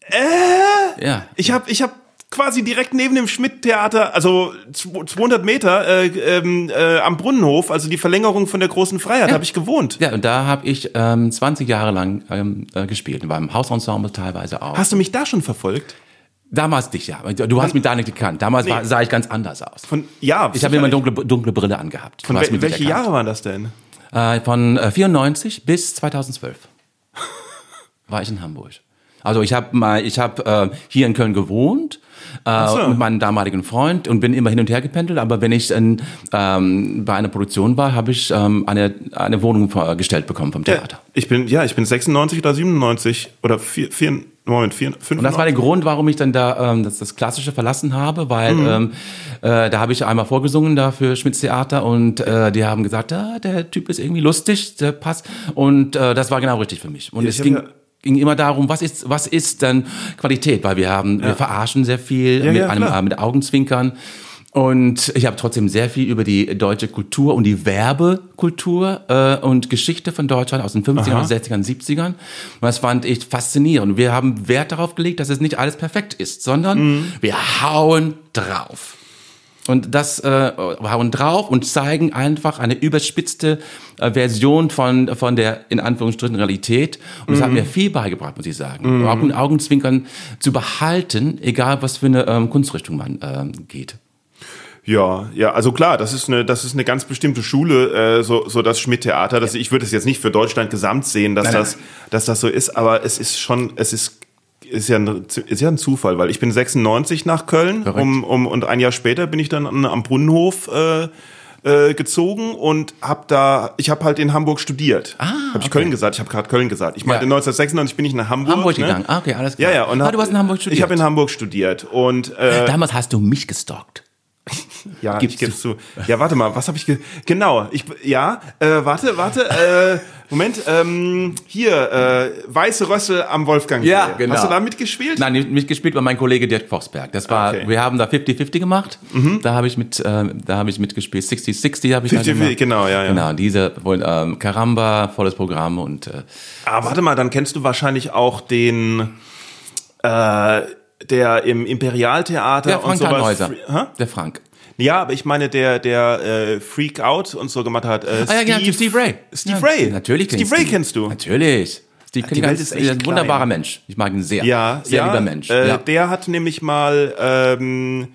Äh? Ja. Ich habe ich habe quasi direkt neben dem Schmidt-Theater, also 200 Meter äh, ähm, äh, am Brunnenhof, also die Verlängerung von der großen Freiheit, habe ich gewohnt. Ja, und da habe ich ähm, 20 Jahre lang ähm, äh, gespielt. War im Hausensemble teilweise auch. Hast du mich da schon verfolgt? Damals dich, ja. Du hast mich da nicht gekannt. Damals war, sah ich ganz anders aus. Von ja, Ich habe immer dunkle, dunkle Brille angehabt. Von wel welche. Jahre waren das denn? Äh, von äh, 94 bis 2012 war ich in Hamburg. Also ich habe mal, ich habe äh, hier in Köln gewohnt äh, so. mit meinem damaligen Freund und bin immer hin und her gependelt. Aber wenn ich in, ähm, bei einer Produktion war, habe ich ähm, eine eine Wohnung gestellt bekommen vom Theater. Ich bin ja, ich bin 96 oder 97 oder 4, 4 Moment, 4, 5. Und das war der Grund, warum ich dann da ähm, das, das Klassische verlassen habe, weil Mhm. ähm, äh, da habe ich einmal vorgesungen da für Schmitz Theater und äh, die haben gesagt, ah, der Typ ist irgendwie lustig, der passt. Und äh, das war genau richtig für mich. Und Ja, es ging, ja- ging immer darum, was ist, was ist denn Qualität? Weil wir haben, wir verarschen sehr viel Ja, mit ja, einem klar. äh, mit Augenzwinkern. Und ich habe trotzdem sehr viel über die deutsche Kultur und die Werbekultur äh, und Geschichte von Deutschland aus den 50ern, Aha. 60ern, 70ern. Und das fand ich faszinierend. Wir haben Wert darauf gelegt, dass es nicht alles perfekt ist, sondern Mhm. wir hauen drauf. Und das äh, hauen drauf und zeigen einfach eine überspitzte äh, Version von, von der in Anführungsstrichen Realität. Und das hat mir viel beigebracht, muss ich sagen. Auch ein Augenzwinkern zu behalten, egal was für eine ähm, Kunstrichtung man ähm, geht. Ja, ja, also klar, das ist eine, das ist eine ganz bestimmte Schule, äh, so, so das Schmidt-Theater. Das, ich würde es jetzt nicht für Deutschland gesamt sehen, dass Nein, das, dass das so ist, aber es ist schon, es ist, ist ja, ein, ist ja ein Zufall, weil ich bin 96 nach Köln, um, um, und ein Jahr später bin ich dann an, am Brunnenhof äh, äh, gezogen und habe da, ich habe halt in Hamburg studiert. Ah, habe ich okay. Köln gesagt? Ich habe gerade Köln gesagt. Ich meinte Ja. 1996 bin ich nach Hamburg. Hamburg ne? gegangen. Ah, okay, alles klar. Ja, ja. Und ah, hab- du hast in Hamburg studiert. Ich habe in Hamburg studiert und äh, Damals hast du mich gestalkt. Ja, Gib's ich geb's zu. Ja, warte mal, was habe ich ge Genau, ich ja, äh, warte, warte, äh, Moment, ähm, hier äh, Weiße Rössel am Wolfgang. Ja, genau. Hast du da mitgespielt? Nein, mitgespielt war mein Kollege Dirk Forsberg. Das war, Okay. Mhm. wir haben da 50-50 gemacht. Da habe ich mit, äh, da habe ich mitgespielt. 60-60 habe ich da 50-50, gemacht. genau, ja, ja. Genau, diese, ähm, Karamba, volles Programm und, äh, Ah, warte mal, dann kennst du wahrscheinlich auch den äh, der im Imperialtheater der und sowas. Hä? Der Frank. Ja, aber ich meine der der äh, Freak Out und so gemacht hat. Äh, Ah ja, genau, Steve Ray. Steve ja, Ray. Natürlich kenn ich Steve Ray kennst du. Natürlich. Steve Die Welt ist echt ein wunderbarer klein. Mensch. Ich mag ihn sehr. Ja, sehr ja, lieber Mensch. Äh, ja. Der hat nämlich mal ähm,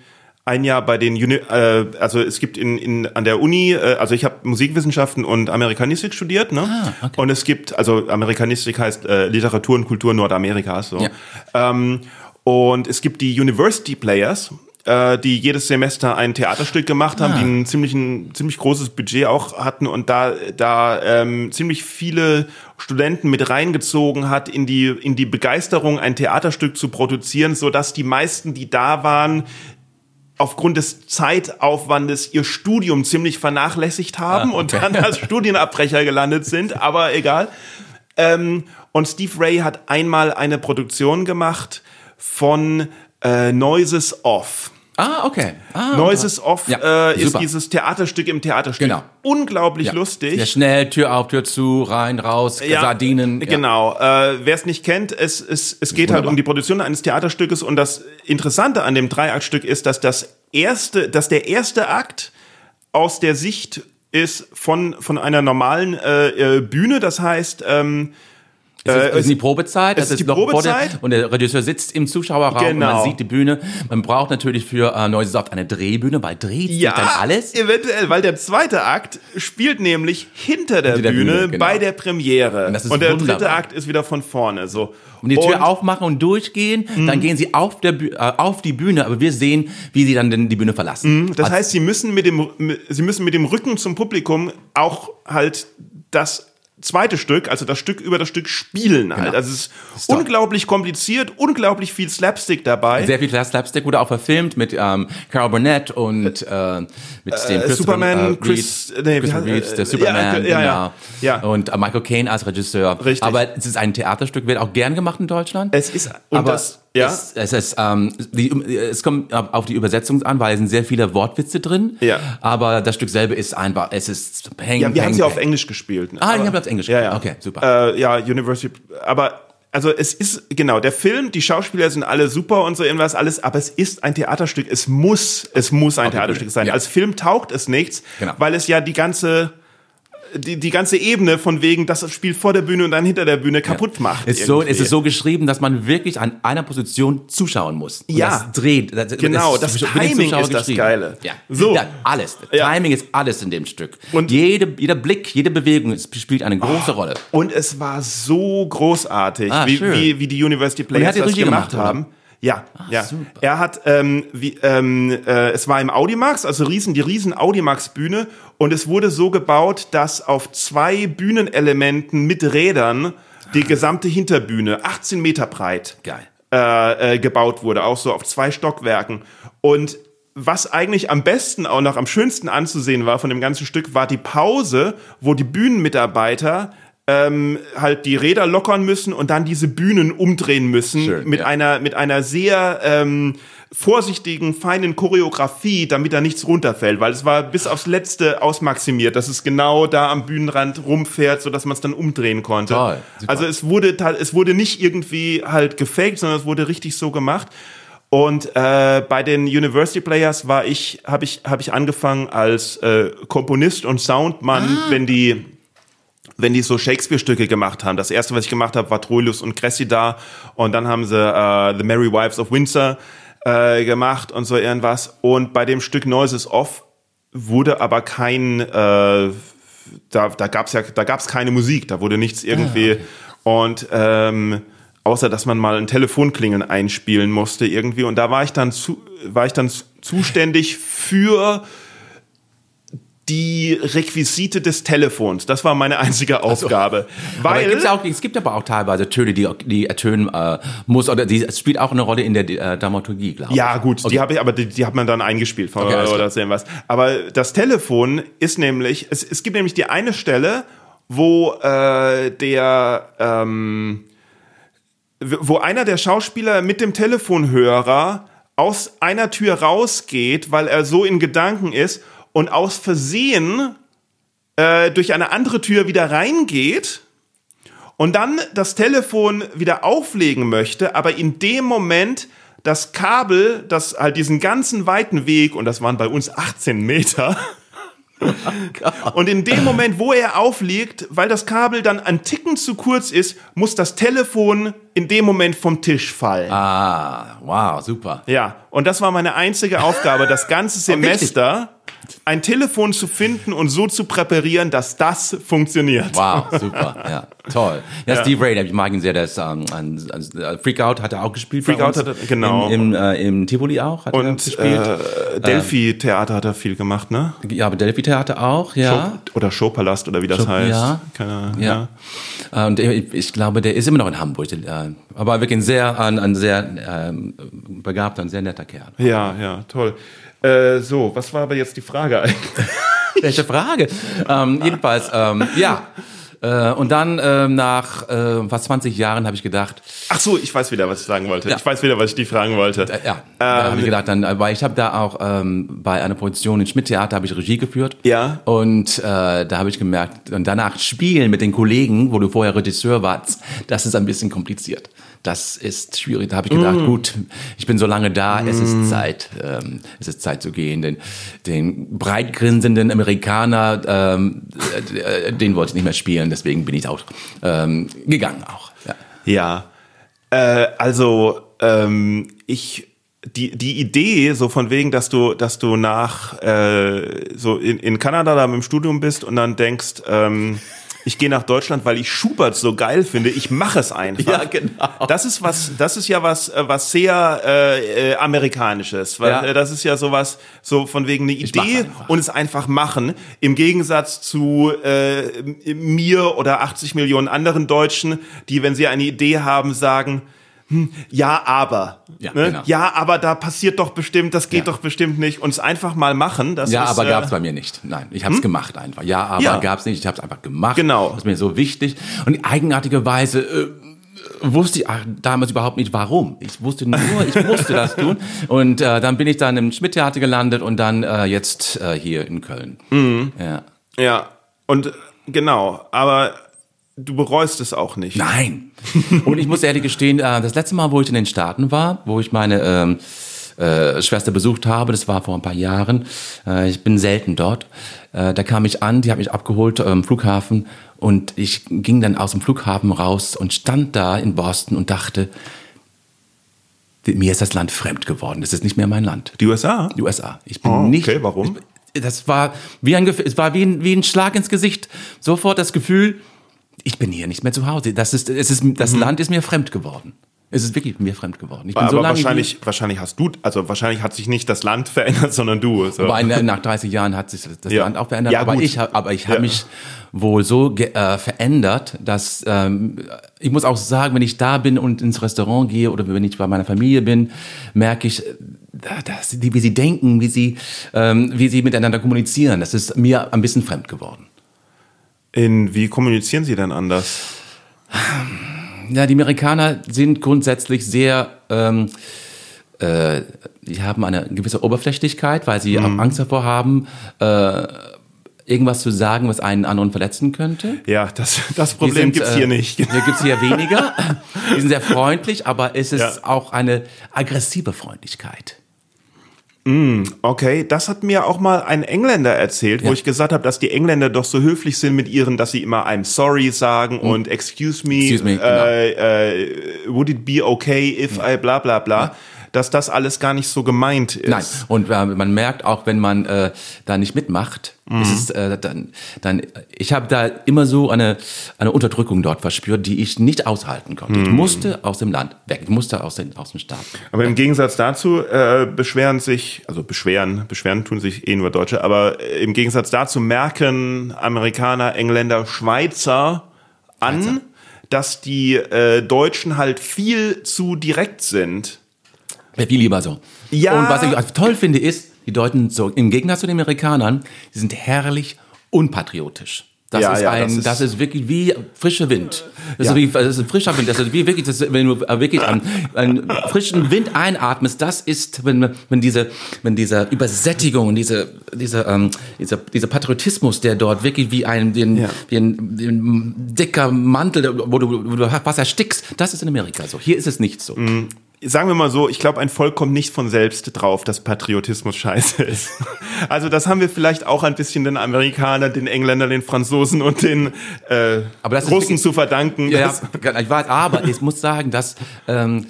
ein Jahr bei den, Uni äh, also es gibt in, in an der Uni, äh, also ich habe Musikwissenschaften und Amerikanistik studiert, ne? Ah, okay. Und es gibt, also Amerikanistik heißt äh, Literatur und Kultur Nordamerikas, so. Ja. Ähm, und es gibt die University Players, äh, die jedes Semester ein Theaterstück gemacht haben, Ah. die ein ziemlich, ein ziemlich großes Budget auch hatten und da, da ähm, ziemlich viele Studenten mit reingezogen hat in die, in die Begeisterung, ein Theaterstück zu produzieren, so dass die meisten, die da waren, aufgrund des Zeitaufwandes ihr Studium ziemlich vernachlässigt haben Ah, und okay. dann als Studienabbrecher gelandet sind, aber egal. Ähm, und Steve Ray hat einmal eine Produktion gemacht von äh, Noises Off. Ah, okay. Ah, Noises Off Ja, äh, ist dieses Theaterstück im Theaterstück. Genau. Unglaublich ja. lustig. Sehr schnell, Tür auf, Tür zu, rein, raus, Sardinen. Ja. Genau. Äh, Wer es nicht kennt, es, es, es geht halt um die Produktion eines Theaterstückes und das Interessante an dem Dreiaktstück ist, dass das erste, dass der erste Akt aus der Sicht ist von, von einer normalen äh, äh, Bühne. Das heißt, ähm, Es ist, Äh, es ist die Probezeit, das ist ist, die noch vor Probezeit. der, und der Regisseur sitzt im Zuschauerraum und Genau. man sieht die Bühne. Man braucht natürlich für äh, Neues Saft eine Drehbühne, weil dreht sich dann alles. eventuell, weil der zweite Akt spielt nämlich hinter der, Hinter der Bühne, Bühne, genau. bei der Premiere. Und das ist der dritte wunderbar. Akt ist wieder von vorne. So. Und die Tür Und- aufmachen und durchgehen, dann gehen sie auf, der äh, auf die Bühne, aber wir sehen, wie sie dann die Bühne verlassen. Das heißt, sie müssen mit dem, sie müssen mit dem Rücken zum Publikum auch halt das zweite Stück, also das Stück über das Stück spielen halt. Genau. Also es ist, toll. unglaublich kompliziert, unglaublich viel Slapstick dabei. Sehr viel Slapstick wurde auch verfilmt mit ähm, Carol Burnett und äh, mit dem Christopher, Superman, äh, Chris- nee, wie Christopher heißt- Reed, äh, der Superman, ja, ja, ja. genau. Ja. Und äh, Michael Caine als Regisseur. Richtig. Aber es ist ein Theaterstück, wird auch gern gemacht in Deutschland. Es ist und aber das ja es, es ist ähm, die, es kommt auf die Übersetzung an, weil es sind sehr viele Wortwitze drin. Ja. Aber das Stück selber ist einfach, es ist hängen. ja, wir haben sie auf. Englisch gespielt. ne? Ah, die haben auf Englisch Ja, ja. gespielt. Okay, super. Äh, ja, University, aber also es ist genau der Film, die Schauspieler sind alle super und so irgendwas alles, aber es ist ein Theaterstück. Es muss, es muss ein die Theaterstück sein. ja. Als Film taugt es nichts, Genau. weil es ja die ganze die, die ganze Ebene von wegen, das Spiel vor der Bühne und dann hinter der Bühne kaputt macht. Es ist, so, es ist so geschrieben, dass man wirklich an einer Position zuschauen muss. Und Ja. Das dreht. Das, Genau, das den Timing ist das. Geile. Ja. So. Ja, alles. Ja. Timing ist alles in dem Stück. Und- jede, jeder Blick, jede Bewegung spielt eine große Rolle. Und es war so großartig, Ah, wie, wie, wie die University er Players das gemacht, gemacht, oder? Ja, ja. super. Er hat, ähm, wie, ähm, äh, es war im Audimax, also riesen, die riesen Audimax-Bühne und es wurde so gebaut, dass auf zwei Bühnenelementen mit Rädern die gesamte Hinterbühne, 18 Meter breit, äh, äh, gebaut wurde, auch so auf zwei Stockwerken. Und was eigentlich am besten, auch noch am schönsten anzusehen war von dem ganzen Stück, war die Pause, wo die Bühnenmitarbeiter ähm, halt die Räder lockern müssen und dann diese Bühnen umdrehen müssen Schön, mit ja. einer mit einer sehr ähm, vorsichtigen, feinen Choreografie, damit da nichts runterfällt, weil es war bis aufs Letzte ausmaximiert, dass es genau da am Bühnenrand rumfährt, so dass man es dann umdrehen konnte. Toll, also es wurde es wurde nicht irgendwie halt gefaked, sondern es wurde richtig so gemacht. Und äh, bei den University Players war ich, habe ich, habe ich angefangen als äh, Komponist und Soundmann, wenn die wenn die so Shakespeare-Stücke gemacht haben. Das erste, was ich gemacht habe, war Troilus und Cressida und dann haben sie äh, The Merry Wives of Windsor äh, gemacht und so irgendwas. Und bei dem Stück Noises Off wurde aber kein, äh, da, da gab's ja, da gab's keine Musik, da wurde nichts irgendwie und ähm, außer dass man mal ein Telefonklingeln einspielen musste irgendwie und da war ich dann zu, war ich dann zu- zuständig für die Requisite des Telefons. Das war meine einzige Aufgabe. Aber Weil ja auch, es gibt aber auch teilweise Töne, die, die ertönen äh, muss, oder die spielt auch eine Rolle in der äh, Dramaturgie, glaube ich. Ja, gut, die habe ich, aber die, die hat man dann eingespielt von, Okay, oder so irgendwas. Aber das Telefon ist nämlich, es, es gibt nämlich die eine Stelle, wo äh, der ähm, wo einer der Schauspieler mit dem Telefonhörer aus einer Tür rausgeht, weil er so in Gedanken ist und aus Versehen äh, durch eine andere Tür wieder reingeht und dann das Telefon wieder auflegen möchte, aber in dem Moment das Kabel, das halt diesen ganzen weiten Weg, und das waren bei uns 18 Meter, und in dem Moment, wo er aufliegt, weil das Kabel dann ein Ticken zu kurz ist, muss das Telefon in dem Moment vom Tisch fallen. Ah, wow, super. Ja, und das war meine einzige Aufgabe, das ganze Semester ein Telefon zu finden und so zu präparieren, dass das funktioniert. Wow, super, ja, toll. Ja, Steve Ray, ich mag ihn sehr, der ist ähm, ein, ein, ein Freakout hat er auch gespielt. Freakout hat er- genau. Im, im, äh, im Tivoli auch hat er Und gespielt. äh, Delphi-Theater hat er viel gemacht, ne? ja, aber Delphi Theater auch, ja. Show, oder Showpalast oder wie das Show- heißt. ja. Keine Ahnung. Ja. Äh, Und ich, ich glaube, der ist immer noch in Hamburg. Äh, Aber wirklich ein sehr, ein, ein sehr ähm, begabter und sehr netter Kerl. Ja, ja, toll. Äh, so, was war aber jetzt die Frage eigentlich? Welche Frage? ähm, jedenfalls, ähm, ja. Äh, und dann ähm, nach äh, fast 20 Jahren habe ich gedacht, Ach so, ich weiß wieder, was ich sagen wollte. Ja. Ich weiß wieder, was ich die fragen wollte. äh, ja, da habe ich gedacht, dann, äh, weil ich habe da auch ähm, bei einer Produktion in Schmidt Theater habe ich Regie geführt. Ja. Und äh, da habe ich gemerkt, und danach spielen mit den Kollegen, wo du vorher Regisseur warst, das ist ein bisschen kompliziert. Das ist schwierig. Da habe ich gedacht, Mm. gut, ich bin so lange da, es ist Zeit, ähm, es ist Zeit zu gehen. Den, den breitgrinsenden Amerikaner, ähm, äh, den wollte ich nicht mehr spielen, deswegen bin ich auch ähm, gegangen auch. Ja. Ja. Äh, also, ähm, ich die, die Idee, so von wegen, dass du, dass du nach äh, so in, in Kanada da mit dem Studium bist und dann denkst, ähm, ich gehe nach Deutschland, weil ich Schubert so geil finde. Ich mache es einfach. Ja, genau. Das ist was, das ist ja was, äh, was sehr äh, äh, amerikanisches. Weil, Ja. äh, Das ist ja sowas, so von wegen eine Idee und es einfach machen. Im Gegensatz zu äh, mir oder 80 Millionen anderen Deutschen, die, wenn sie eine Idee haben, sagen, hm, ja, aber. Ja, ne? genau. ja, aber da passiert doch bestimmt, das geht Ja. doch bestimmt nicht. Und es einfach mal machen. Das Ja, ist, aber äh, gab's bei mir nicht. Nein, ich habe es gemacht einfach. Ja, aber Ja. gab's nicht. Ich habe es einfach gemacht. Genau. Das ist mir so wichtig. Und eigenartigerweise äh, wusste ich damals überhaupt nicht, warum. Ich wusste nur, ich musste das tun. Und äh, dann bin ich dann im Schmidt-Theater gelandet und dann äh, jetzt äh, hier in Köln. Mhm. Ja. Ja, und äh, genau, aber du bereust es auch nicht. Nein. Und ich muss ehrlich gestehen, äh, das letzte Mal, wo ich in den Staaten war, wo ich meine ähm, äh, Schwester besucht habe, das war vor ein paar Jahren. Äh, ich bin selten dort. Äh, da kam ich an, die hat mich abgeholt am Flughafen und ich ging dann aus dem Flughafen raus und stand da in Boston und dachte, mir ist das Land fremd geworden. Das ist nicht mehr mein Land. Die USA? Die USA. Ich bin Oh, okay, nicht. warum? Ich, das war wie ein, es war wie ein, wie ein Schlag ins Gesicht. Sofort das Gefühl, ich bin hier nicht mehr zu Hause. Das ist, es ist, das Land ist mir fremd geworden. Es ist wirklich mir fremd geworden. Ich bin Mhm. Aber so lange wahrscheinlich, wahrscheinlich hast du, also wahrscheinlich hat sich nicht das Land verändert, sondern du. So. Aber nach 30 Jahren hat sich das Ja. Land auch verändert. Ja, aber, gut. ich, aber ich habe Ja. mich wohl so äh, verändert, dass ähm, ich muss auch sagen, wenn ich da bin und ins Restaurant gehe oder wenn ich bei meiner Familie bin, merke ich, äh, dass die, wie sie denken, wie sie, ähm, wie sie miteinander kommunizieren. Das ist mir ein bisschen fremd geworden. In, wie kommunizieren sie denn anders? Ja, die Amerikaner sind grundsätzlich sehr, ähm, äh, die haben eine gewisse Oberflächlichkeit, weil sie auch Angst davor haben, äh, irgendwas zu sagen, was einen anderen verletzen könnte. Ja, das, das Problem gibt es hier äh, nicht. Hier gibt es hier weniger. Die sind sehr freundlich, aber es ist Ja. auch eine aggressive Freundlichkeit. Okay, das hat mir auch mal ein Engländer erzählt, wo Ja. ich gesagt habe, dass die Engländer doch so höflich sind mit ihren, dass sie immer I'm sorry sagen und excuse me. Excuse me, genau. äh, äh, would it be okay if I bla bla bla, dass das alles gar nicht so gemeint ist. Nein, und äh, man merkt auch, wenn man äh, da nicht mitmacht, Mhm. ist es, äh, dann, dann, ich habe da immer so eine, eine Unterdrückung dort verspürt, die ich nicht aushalten konnte. Mhm. Ich musste aus dem Land weg, ich musste aus, den, aus dem Staat. Aber im Gegensatz dazu äh, beschweren sich, also beschweren, beschweren tun sich eh nur Deutsche, aber äh, im Gegensatz dazu merken Amerikaner, Engländer, Schweizer an, dass die äh, Deutschen halt viel zu direkt sind. Wäre viel lieber so. Ja. Und was ich toll finde, ist, die Deutschen, so im Gegensatz zu den Amerikanern, die sind herrlich unpatriotisch. Das, Ja, ist ja, ein, das das, ist- ist, wirklich wie frischer Wind. Das, Ja. ist, wie, das ist ein frischer Wind. Das ist wie wirklich, ist, wenn du wirklich einen, einen frischen Wind einatmest, das ist, wenn, wenn diese, wenn diese Übersättigung, diese, diese, ähm, dieser, dieser Patriotismus, der dort wirklich wie ein, wie ein, Ja. wie ein, ein dicker Mantel, wo du, wo du was erstickst, das ist in Amerika so. Hier ist es nicht so. Sagen wir mal so, ich glaube, ein Volk kommt nicht von selbst drauf, dass Patriotismus scheiße ist. Also das haben wir vielleicht auch ein bisschen den Amerikanern, den Engländern, den Franzosen und den äh, Russen wirklich- zu verdanken. Ja, ja, ich weiß, aber ich muss sagen, dass ähm,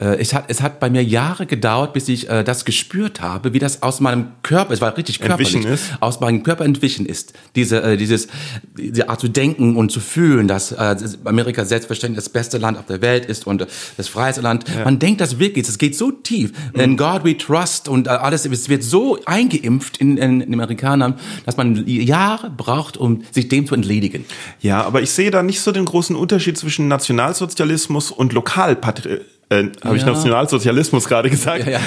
äh, es, hat, es hat bei mir Jahre gedauert, bis ich äh, das gespürt habe, wie das aus meinem Körper, es war richtig körperlich, Entwichen ist? aus meinem Körper entwichen ist. Diese, äh, dieses, diese Art zu denken und zu fühlen, dass äh, Amerika selbstverständlich das beste Land auf der Welt ist und äh, das freieste Land. Man denkt das wirklich, es geht so tief. Mhm. In God we trust und äh, alles, es wird so eingeimpft in, in, in den Amerikanern, dass man Jahre braucht, um sich dem zu entledigen. Ja, aber ich sehe da nicht so den großen Unterschied zwischen Nationalsozialismus und Lokalpatri... Äh, Habe ich Ja. Nationalsozialismus gerade gesagt? Ja,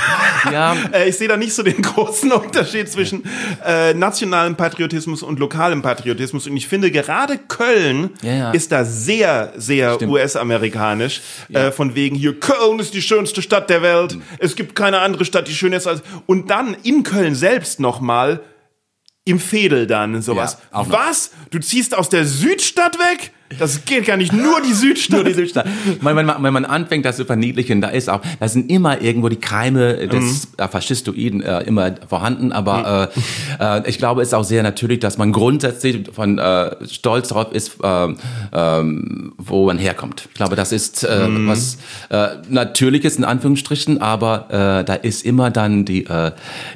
ja. Äh, ich sehe da nicht so den großen Unterschied zwischen äh, nationalem Patriotismus und lokalem Patriotismus. Und ich finde, gerade Köln ist da sehr, sehr. US-amerikanisch. Äh, von wegen hier, Köln ist die schönste Stadt der Welt. Es gibt keine andere Stadt, die schöner ist als... Und dann in Köln selbst nochmal im Fädel dann sowas. Was? Du ziehst aus der Südstadt weg? Das geht gar nicht. Nur die Südstadt. Nur die Südstadt. Wenn man, wenn man anfängt, das zu verniedlichen, da ist auch, da sind immer irgendwo die Keime des äh, Faschistoiden äh, immer vorhanden, aber äh, äh, ich glaube, es ist auch sehr natürlich, dass man grundsätzlich von äh, stolz darauf ist, äh, ähm, wo man herkommt. Ich glaube, das ist äh, was äh, Natürliches in Anführungsstrichen, aber äh, da ist immer dann die, äh,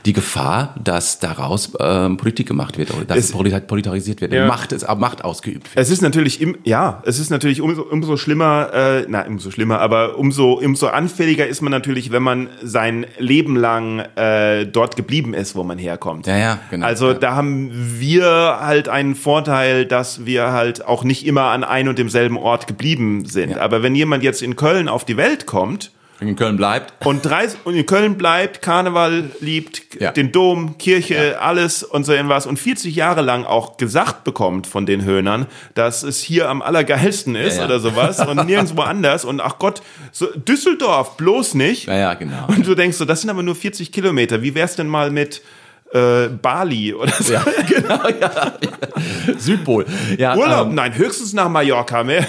die Gefahr, dass daraus äh, Politik gemacht wird oder dass Es- es polit- politarisiert wird, Ja. Macht, ist, Macht ausgeübt wird. Es ist natürlich im, ja, es ist natürlich umso, umso schlimmer, äh, na, umso schlimmer, aber umso, umso anfälliger ist man natürlich, wenn man sein Leben lang äh, dort geblieben ist, wo man herkommt. Ja, ja, genau. Also Ja. da haben wir halt einen Vorteil, dass wir halt auch nicht immer an ein und demselben Ort geblieben sind. Ja. Aber wenn jemand jetzt in Köln auf die Welt kommt, in Köln bleibt. und, 30, und in Köln bleibt, Karneval liebt, Ja. den Dom, Kirche, alles und so irgendwas und 40 Jahre lang auch gesagt bekommt von den Höhnern, dass es hier am allergeilsten ist Ja, ja. oder sowas und nirgendwo anders und ach Gott, so Düsseldorf bloß nicht. Ja, ja, genau. Und du denkst so, das sind aber nur 40 Kilometer. Wie wär's denn mal mit äh, Bali oder so? Ja, genau, ja. Südpol. Ja, Urlaub? Ähm, Nein, höchstens nach Mallorca. Mehr.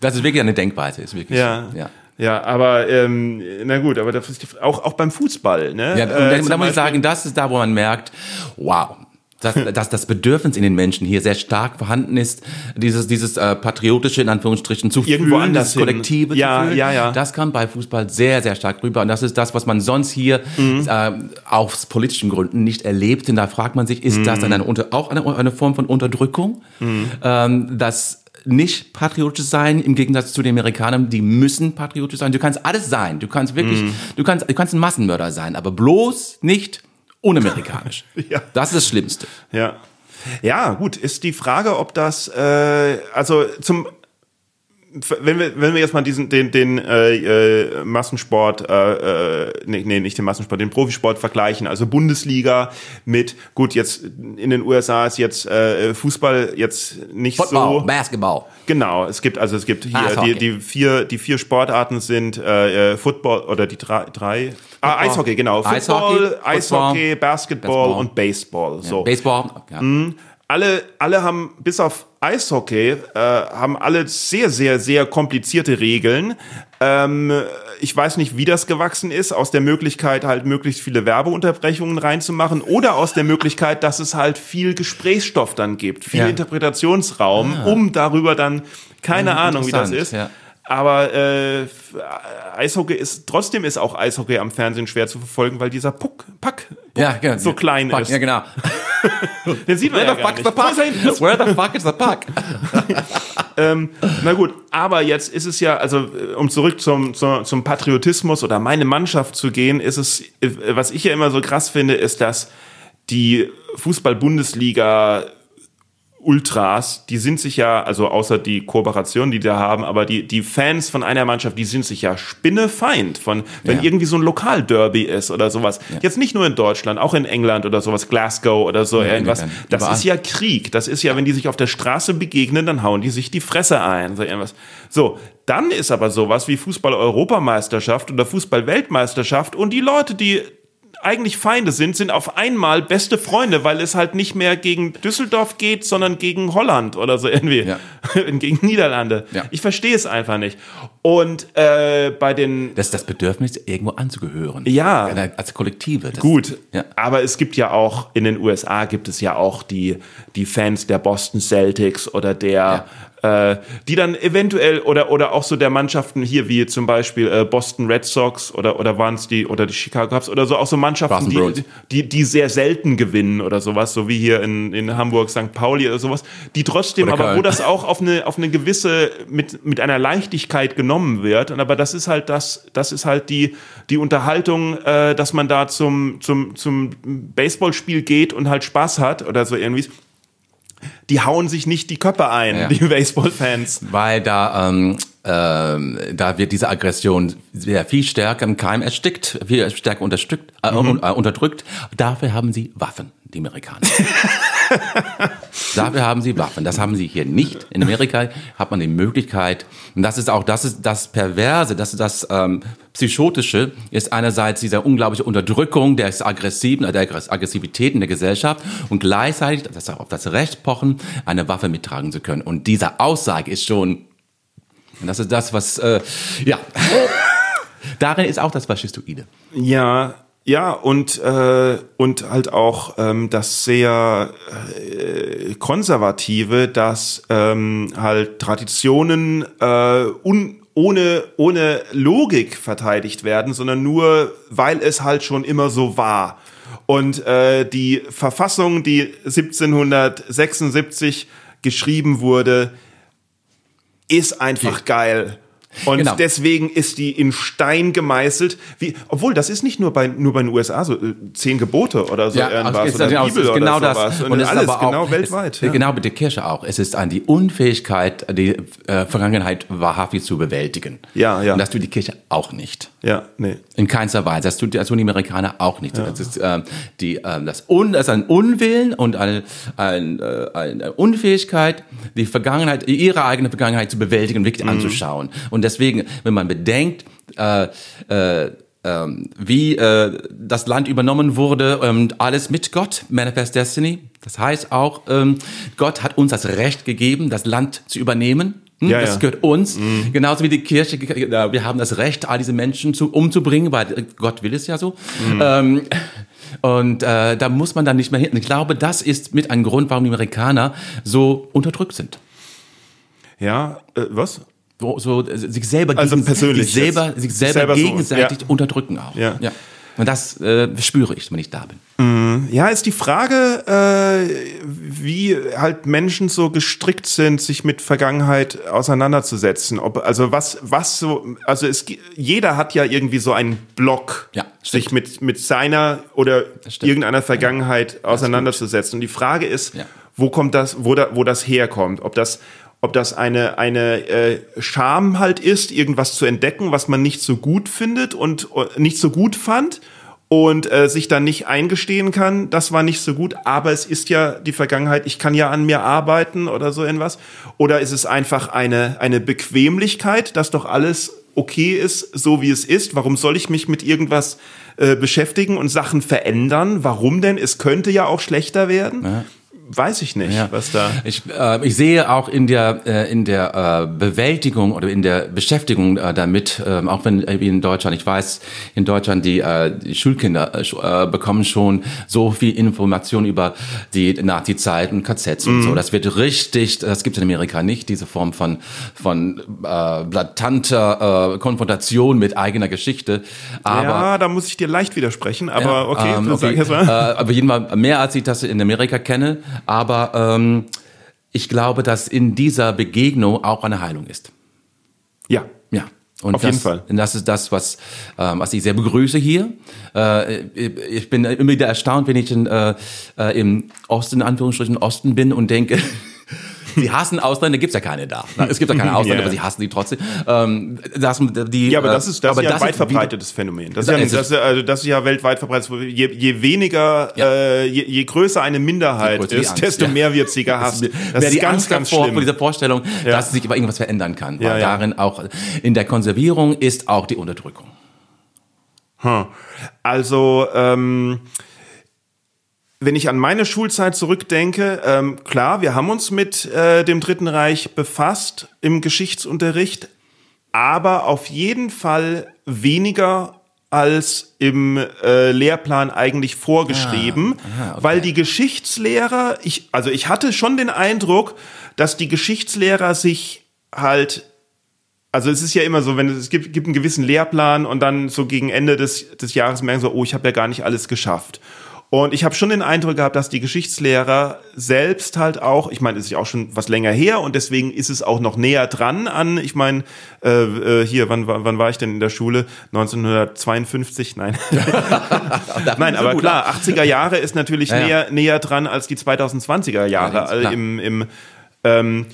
das ist wirklich eine Denkweise, ist wirklich. Ja. ja. Ja, aber ähm, na gut, aber das ist auch auch beim Fußball, ne? Ja, Äh, und da, zum da muss ich sagen, das ist da, wo man merkt, wow. Dass, dass das Bedürfnis in den Menschen hier sehr stark vorhanden ist, dieses, dieses äh, patriotische, in Anführungsstrichen, zu Irgendwo fühlen, anders dieses Kollektive. Ja, zu fühlen, ja, ja. das kam bei Fußball sehr, sehr stark rüber. Und das ist das, was man sonst hier Mhm. äh, aus politischen Gründen nicht erlebt. Und da fragt man sich, ist das Mhm. eine, auch eine, eine Form von Unterdrückung? Ähm, das nicht patriotisch sein, im Gegensatz zu den Amerikanern, die müssen patriotisch sein. Du kannst alles sein. Du kannst wirklich, Mhm. du kannst, du kannst ein Massenmörder sein, aber bloß nicht unamerikanisch. Ja. Das ist das Schlimmste. Ja. Ja, gut, ist die Frage, ob das, äh, also zum, wenn wir, wenn wir jetzt mal diesen, den, den äh, äh, Massensport, äh, äh, nee, nee, nicht den Massensport, den Profisport vergleichen, also Bundesliga mit, gut, jetzt in den USA ist jetzt äh, Fußball jetzt nicht Football, so. Basketball. Genau, es gibt, also es gibt hier Eishockey. die, die vier, die vier Sportarten sind äh, äh, Football oder die drei, drei ah, Eishockey, genau. Football, Eishockey, Eishockey, Basketball, Basketball. und Baseball. So Baseball. Ja. Alle, alle haben, bis auf Eishockey, äh, haben alle sehr, sehr, sehr komplizierte Regeln. Ähm, ich weiß nicht, wie das gewachsen ist, aus der Möglichkeit, halt möglichst viele Werbeunterbrechungen reinzumachen oder aus der Möglichkeit, dass es halt viel Gesprächsstoff dann gibt, viel Ja. Interpretationsraum, um darüber dann, keine Ah, Ahnung, wie das ist. ja. Aber äh, Eishockey ist, trotzdem ist auch Eishockey am Fernsehen schwer zu verfolgen, weil dieser Puck, Pack Ja, genau. so klein Fuck, ist. Ja, genau. Den sieht man Where ja the gar fuck's nicht. the puck? Er? Where the fuck is the puck? Na gut, aber jetzt ist es ja, also äh, um zurück zum, zum, zum Patriotismus oder meine Mannschaft zu gehen, ist es, äh, was ich ja immer so krass finde, ist, dass die Fußball-Bundesliga Ultras, die sind sich ja, also außer die Kooperation, die die da haben, aber die, die Fans von einer Mannschaft, die sind sich ja spinnefeind von, wenn Ja. irgendwie so ein Lokalderby ist oder sowas. Jetzt nicht nur in Deutschland, auch in England oder sowas, Glasgow oder so irgendwas. England, Das überall. ist ja Krieg. Das ist ja, wenn die sich auf der Straße begegnen, dann hauen die sich die Fresse ein. So irgendwas. So, dann ist aber sowas wie Fußball-Europameisterschaft oder Fußball-Weltmeisterschaft und die Leute, die eigentlich Feinde sind, sind auf einmal beste Freunde, weil es halt nicht mehr gegen Düsseldorf geht, sondern gegen Holland oder so irgendwie. Ja. gegen Niederlande. Ja. Ich verstehe es einfach nicht. Und äh, bei den Das ist das Bedürfnis, irgendwo anzugehören. Ja. Als Kollektive. Das, Gut, Ja. aber es gibt ja auch, in den USA gibt es ja auch die, die Fans der Boston Celtics oder der, äh, die dann eventuell oder, oder auch so der Mannschaften hier, wie zum Beispiel äh, Boston Red Sox oder, oder waren es die, oder die Chicago Cubs oder so, auch so Mannschaften, die, die, die sehr selten gewinnen oder sowas, so wie hier in, in Hamburg, St. Pauli oder sowas, die trotzdem, Oder aber Köln. wo das auch auf eine, auf eine gewisse, mit, mit einer Leichtigkeit genommen wird. Und aber das ist halt das, das ist halt die, die Unterhaltung, äh, dass man da zum, zum, zum Baseballspiel geht und halt Spaß hat oder so irgendwie. Die hauen sich nicht die Köpfe ein, Ja. die Baseballfans. Weil da, ähm, ähm, da wird diese Aggression sehr viel stärker im Keim erstickt, viel stärker unterstückt, äh, un- äh, unterdrückt. Dafür haben sie Waffen, die Amerikaner. Dafür haben sie Waffen. Das haben sie hier nicht. In Amerika hat man die Möglichkeit, und das ist auch, das ist das Perverse, das ist das ähm, Psychotische, ist einerseits diese unglaubliche Unterdrückung des Aggressiven, der Aggress- Aggressivität in der Gesellschaft und gleichzeitig das, auf das Recht pochen, eine Waffe mittragen zu können. Und diese Aussage ist schon, das ist das, was, äh, ja, darin ist auch das Faschistoide. Ja, ja, und, äh, und halt auch ähm, das sehr äh, konservative, dass ähm, halt Traditionen äh, un, ohne, ohne Logik verteidigt werden, sondern nur, weil es halt schon immer so war. Und äh, die Verfassung, die 1776 geschrieben wurde, ist einfach geil. Und Genau. deswegen ist die in Stein gemeißelt. Wie, obwohl, das ist nicht nur bei, nur bei den USA so, äh, zehn Gebote oder so irgendwas es ist oder genau, Bibel genau oder das. sowas. Und, es ist alles auch, genau weltweit. Es, ja. Genau mit der Kirche auch. Es ist an die Unfähigkeit, die äh, Vergangenheit wahrhaftig zu bewältigen. Ja, ja. Und das tut die Kirche auch nicht. Ja, nee. In keinster Weise. Das tut, das tun die Amerikaner auch nicht. Das ist ähm, die, ähm, das, Un, das ist ein Unwillen und eine, ein, äh, eine Unfähigkeit, die Vergangenheit, ihre eigene Vergangenheit zu bewältigen, wirklich Mhm. anzuschauen. Und deswegen, wenn man bedenkt, äh, äh, ähm, wie äh, das Land übernommen wurde und alles mit Gott, Manifest Destiny. Das heißt auch, ähm, Gott hat uns das Recht gegeben, das Land zu übernehmen. Hm, Ja, das ja. Mhm. gehört uns. Genauso wie die Kirche, äh, wir haben das Recht, all diese Menschen zu, umzubringen, weil Gott will es ja so. Mhm. Ähm, und äh, da muss man dann nicht mehr hin. Ich glaube, das ist mit ein Grund, warum die Amerikaner so unterdrückt sind. Ja, äh, was? So, so äh, sich selber, Also gegen, sich selber, sich selber, selber so, gegenseitig ja. unterdrücken auch. Ja. Und das äh, spüre ich, wenn ich da bin. Ja, ist die Frage, äh, wie halt Menschen so gestrickt sind, sich mit Vergangenheit auseinanderzusetzen. Ob, also was, was so, also es, jeder hat ja irgendwie so einen Block, Ja, sich mit, mit seiner oder irgendeiner Vergangenheit auseinanderzusetzen. Und die Frage ist, Ja. wo kommt das, wo, da, wo das herkommt? Ob das, ob das eine, eine äh, Scham halt ist, irgendwas zu entdecken, was man nicht so gut findet und äh, nicht so gut fand und äh, sich dann nicht eingestehen kann, das war nicht so gut, aber es ist ja die Vergangenheit, ich kann ja an mir arbeiten oder so irgendwas. Oder ist es einfach eine, eine Bequemlichkeit, dass doch alles okay ist, so wie es ist? Warum soll ich mich mit irgendwas äh, beschäftigen und Sachen verändern? Warum denn? Es könnte ja auch schlechter werden. Ja weiß ich nicht, ja. was da. Ich, äh, ich sehe auch in der äh, in der äh, Bewältigung oder in der Beschäftigung äh, damit, äh, auch wenn äh, in Deutschland, ich weiß, in Deutschland die, äh, die Schulkinder äh, bekommen schon so viel Information über die Nazi-Zeiten, KZs mhm. und so. Das wird richtig, das gibt es in Amerika nicht, diese Form von von äh, blatanter äh, Konfrontation mit eigener Geschichte. Aber, ja, da muss ich dir leicht widersprechen, aber ja, okay, ähm, okay. Äh, aber jedenfalls mehr als ich das in Amerika kenne. Aber ähm, ich glaube, dass in dieser Begegnung auch eine Heilung ist. Ja. Ja. Und Auf das, jeden Fall. Und das ist das, was, ähm, was ich sehr begrüße hier. Äh, ich bin immer wieder erstaunt, wenn ich in, äh, äh im Osten, in Anführungsstrichen Osten bin und denke, Sie hassen Ausländer, gibt's ja keine da. Es gibt ja keine Ausländer, yeah. aber sie hassen die trotzdem. Ähm, das, die, ja, aber das ist, das ist ja ein weit verbreitetes Phänomen. Das ist, ja, das, ist, also das ist ja weltweit verbreitet. Je, je weniger, ja. äh, je, je größer eine Minderheit ist, Angst, desto ja. mehr wird sie gehasst. Das ist die ganz, Angst ganz davor, schlimm. Vor dieser Vorstellung, dass sich über irgendwas verändern kann. Weil darin auch, in der Konservierung ist auch die Unterdrückung. Hm. Also, ähm, wenn ich an meine Schulzeit zurückdenke, ähm, klar, wir haben uns mit äh, dem Dritten Reich befasst im Geschichtsunterricht, aber auf jeden Fall weniger als im äh, Lehrplan eigentlich vorgeschrieben, ah, okay. weil die Geschichtslehrer, ich, also ich hatte schon den Eindruck, dass die Geschichtslehrer sich halt also es ist ja immer so, wenn es, es gibt, gibt einen gewissen Lehrplan und dann so gegen Ende des, des Jahres merken so, oh, ich habe ja gar nicht alles geschafft. Und ich habe schon den Eindruck gehabt, dass die Geschichtslehrer selbst halt auch, ich meine, es ist ja auch schon was länger her und deswegen ist es auch noch näher dran an, ich meine, äh, äh, hier, wann, wann war ich denn in der Schule? 1952? Nein. Nein, aber klar, 80er Jahre ist natürlich ja, ja. näher, näher dran als die 2020er Jahre ja, im, im ähm,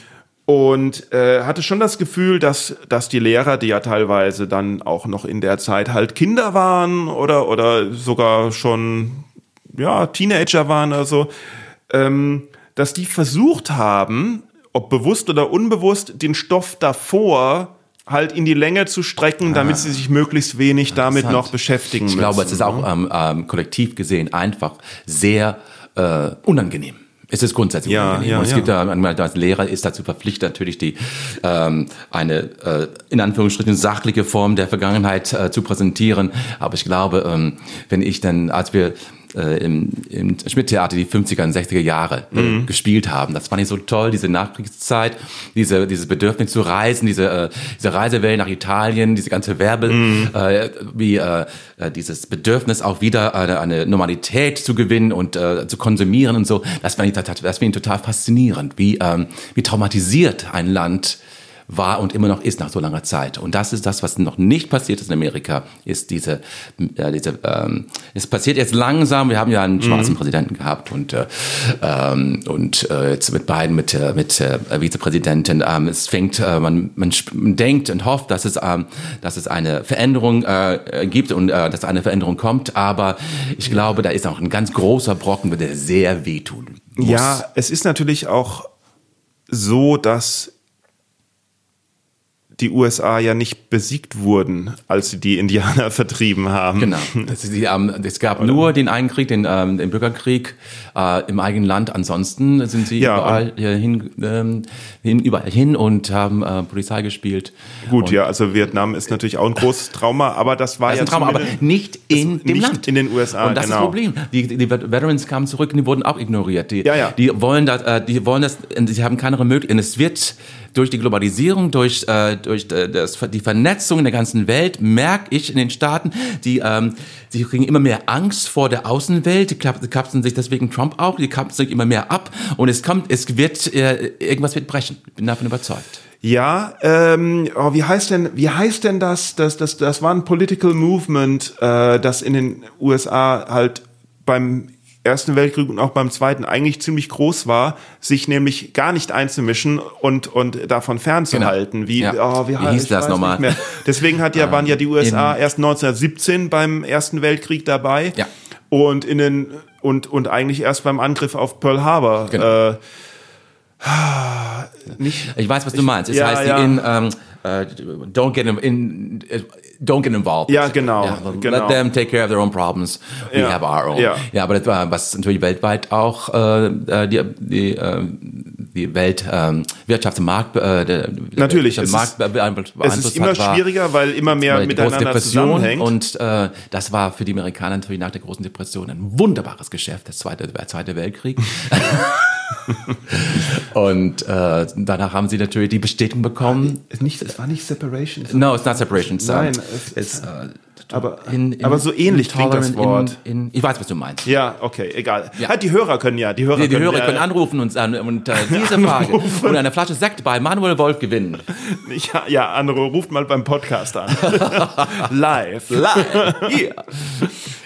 und äh, hatte schon das Gefühl, dass, dass die Lehrer, die ja teilweise dann auch noch in der Zeit halt Kinder waren oder, oder sogar schon ja, Teenager waren oder so, ähm, dass die versucht haben, ob bewusst oder unbewusst, den Stoff davor halt in die Länge zu strecken, damit ah, sie sich möglichst wenig damit noch beschäftigen müssen. Ich glaube, es ist auch ne? ähm, ähm, kollektiv gesehen einfach sehr äh, unangenehm. Es ist grundsätzlich ja, unangenehm. Ja, und es ja. gibt da, als Lehrer ist dazu verpflichtet, natürlich die ähm, eine äh, in Anführungsstrichen sachliche Form der Vergangenheit äh, zu präsentieren. Aber ich glaube, ähm, wenn ich dann, als wir äh, im, im Schmidt-Theater die 50er und 60er Jahre äh, mhm. gespielt haben. Das fand ich so toll, diese Nachkriegszeit, diese, dieses Bedürfnis zu reisen, diese, äh, diese Reisewelle nach Italien, diese ganze Werbe, mhm. äh, wie äh, äh dieses Bedürfnis auch wieder eine, eine Normalität zu gewinnen und äh, zu konsumieren und so. Das fand ich, das fand ich total faszinierend, wie, ähm, wie traumatisiert ein Land war und immer noch ist nach so langer Zeit. Und das ist das, was noch nicht passiert ist in Amerika, ist diese, äh, diese ähm, es passiert jetzt langsam, wir haben ja einen schwarzen mhm. Präsidenten gehabt und, äh, ähm, und äh, jetzt mit beiden, mit, äh, mit äh, Vizepräsidenten, ähm, es fängt, äh, man, man, man denkt und hofft, dass es, ähm, dass es eine Veränderung äh, gibt und äh, dass eine Veränderung kommt, aber ich glaube, da ist auch ein ganz großer Brocken, der sehr wehtun muss. Ja, es ist natürlich auch so, dass die USA ja nicht besiegt wurden, als sie die Indianer vertrieben haben. Genau. Es, die, ähm, es gab Oder? nur den einen Krieg, den, ähm, den Bürgerkrieg äh, im eigenen Land. Ansonsten sind sie ja, überall hin, ähm, hin, überall hin und haben äh, Polizei gespielt. Gut, ja, also Vietnam ist natürlich auch ein großes Trauma, aber das war das ja ein Trauma, aber nicht in dem nicht Land. in den USA. Und das genau. ist das Problem. Die, die Veterans kamen zurück und die wurden auch ignoriert. Die, ja, ja. die wollen das, äh, die wollen das, sie haben keine Möglichkeit. Und es wird durch die Globalisierung, durch, äh, durch äh, das, die Vernetzung in der ganzen Welt, merke ich in den Staaten, die, ähm, die kriegen immer mehr Angst vor der Außenwelt, die kapseln sich deswegen Trump auch, die kapseln sich immer mehr ab und es kommt, es wird, äh, irgendwas wird brechen. Ich bin davon überzeugt. Ja, ähm, oh, wie heißt denn, wie heißt denn das? Das, das, das war ein Political Movement, äh, das in den USA halt beim Ersten Weltkrieg und auch beim Zweiten eigentlich ziemlich groß war, sich nämlich gar nicht einzumischen und, und davon fernzuhalten. Wie, Ja. oh, wie, Wie hieß das nochmal? Deswegen hat ja, waren ja die USA erst 1917 beim Ersten Weltkrieg dabei. Ja. Und in den, und, und eigentlich erst beim Angriff auf Pearl Harbor. Genau. Äh, nicht, Ich weiß, was du meinst. Es ja, heißt ja. in ähm, äh, don't get in, in äh, don't get involved. Ja, genau, genau. Let them take care of their own problems. We Ja, have our own. ja. ja, aber das war was natürlich weltweit auch äh, äh, die die äh, die Welt ähm, Wirtschaft Markt äh, der, Natürlich, der es Markt ist- beeinflusst es ist immer hat, schwieriger, weil immer mehr die große miteinander Depression zusammenhängt. und äh, das war für die Amerikaner natürlich nach der großen Depression ein wunderbares Geschäft, das zweite, der Zweite Weltkrieg. und äh, danach haben sie natürlich die Bestätigung bekommen. nicht, es war nicht Separation. No, it's not separation. It's, Nein, es- it's, uh, aber, in, in, aber so ähnlich klingt das Wort. In, ich weiß, was du meinst. ja, okay, egal. Ja. Halt, die Hörer können ja, die Hörer Die, die können, Hörer ja, können anrufen und, sagen, und äh, diese Frage und eine Flasche Sekt bei Manuel Wolf gewinnen. Ja, ja, andere ruft mal beim Podcast an. Live. Live. Hier.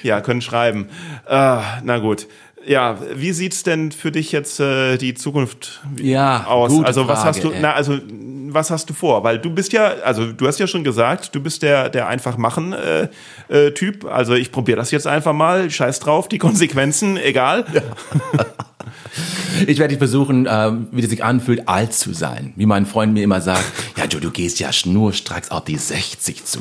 Ja, können schreiben. Ah, na gut. Ja, wie sieht's denn für dich jetzt äh, die Zukunft Ja, aus? also was Frage, hast du? ey. Na, also was hast du vor? Weil du bist ja, also du hast ja schon gesagt, du bist der der einfach machen äh, äh, Typ. Also ich probiere das jetzt einfach mal. Scheiß drauf, die Konsequenzen, egal. Ich werde versuchen, ähm, wie das sich anfühlt, alt zu sein. Wie mein Freund mir immer sagt, ja, du, gehst ja schnurstracks auf die 60 zu.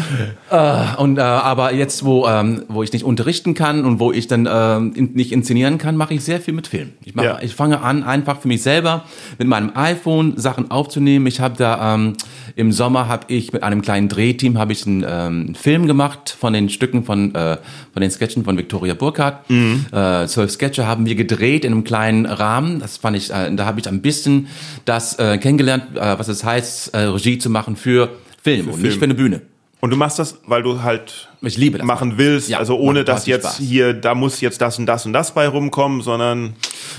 äh, und, äh, aber jetzt, wo, ähm, wo ich nicht unterrichten kann und wo ich dann ähm, in, nicht inszenieren kann, mache ich sehr viel mit Film. Ich, mache, Ja. ich fange an, einfach für mich selber mit meinem iPhone Sachen aufzunehmen. Ich habe da ähm, im Sommer habe ich mit einem kleinen Drehteam habe ich einen, ähm, Film gemacht von den Stücken von äh, von den Sketchen von Victoria Burkhardt. Äh, zwölf Sketche haben wir gedreht in einem kleinen Rahmen. Das fand ich, äh, da habe ich ein bisschen das äh, kennengelernt, äh, was es heißt, äh, Regie zu machen für Film und nicht Film. für eine Bühne. Und du machst das, weil du halt Ich liebe das. machen willst, Ja, also ohne dass jetzt Spaß. hier, da muss jetzt das und das und das bei rumkommen, sondern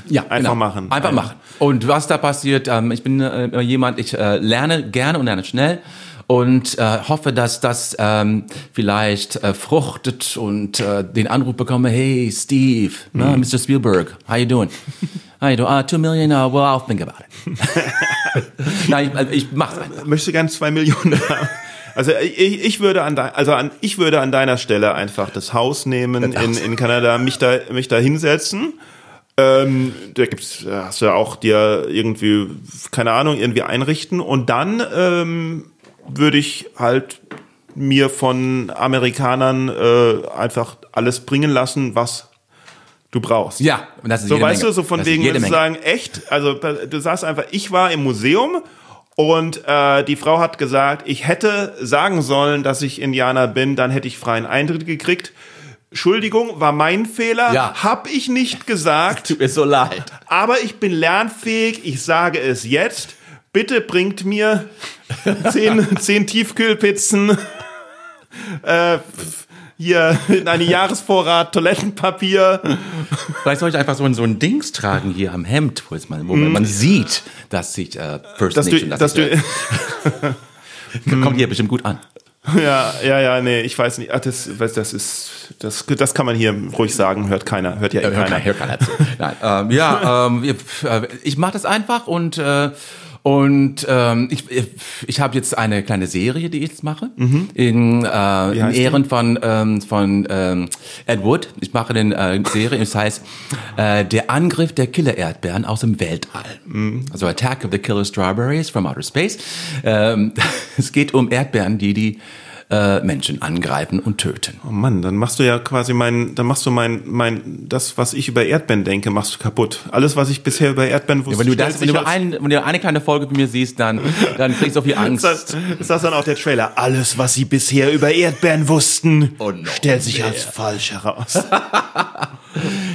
Ja, Einfach genau. machen. Einfach Einfach. machen. Und was da passiert, ähm, ich bin äh, jemand, ich äh, lerne gerne und lerne schnell und äh, hoffe, dass das ähm, vielleicht äh, fruchtet und äh, den Anruf bekomme, hey Steve, Mhm. ne, Mr. Spielberg, how you doing? How you doing? Uh, two million, uh, well, I'll think about it. Nein, ich, also ich mach's einfach. möchte gern zwei Millionen haben. Also ich, ich würde an dein, also an, ich würde an deiner Stelle einfach das Haus nehmen in, in Kanada, mich da mich da hinsetzen. Ähm, da gibt's, da hast du ja auch dir irgendwie keine Ahnung irgendwie einrichten und dann ähm, würde ich halt mir von Amerikanern äh, einfach alles bringen lassen, was du brauchst. Ja, und das ist So weißt Menge. du, so von Das wegen, du Menge. sagen, echt, also du sagst einfach, ich war im Museum und äh, die Frau hat gesagt, ich hätte sagen sollen, dass ich Indianer bin, dann hätte ich freien Eintritt gekriegt. Entschuldigung, war mein Fehler, Ja. hab ich nicht gesagt, Tut mir so leid. aber ich bin lernfähig, ich sage es jetzt. Bitte bringt mir zehn, zehn Tiefkühlpizzen, äh, hier eine Jahresvorrat Toilettenpapier. Vielleicht soll ich einfach so ein, so ein Dings tragen hier am Hemd, wo, man, wo man, man sieht, dass ich äh, First. Dass du, Nation, dass ich, du, äh, kommt hier bestimmt gut an. Ja, ja, ja, nee, ich weiß nicht. Ach, das, das ist, das, das kann man hier ruhig sagen. Hört keiner, hört ja eh Hört keiner. keiner, hört keiner. Nein, ähm, ja, ähm, äh, ich mache das einfach und äh, und ähm, ich, ich habe jetzt eine kleine Serie, die ich jetzt mache, in, äh, in heißt die? Ehren von, ähm, von ähm, Ed Wood. Ich mache eine äh, Serie, das heißt äh, Der Angriff der Killer-Erdbeeren aus dem Weltall. Mhm. Also Attack of the Killer Strawberries from Outer Space. Ähm, es geht um Erdbeeren, die die äh, Menschen angreifen und töten. Oh Mann, dann machst du ja quasi mein, dann machst du mein, mein, das, was ich über Erdbeeren denke, machst du kaputt. Alles, was ich bisher über Erdbeeren wusste, Wenn du, das, wenn, du ein, wenn du eine kleine Folge von mir siehst, dann, dann kriegst du so viel ist Angst. das, ist das dann auch der Trailer? Alles, was sie bisher über Erdbeeren wussten, noch stellt sich als falsch heraus.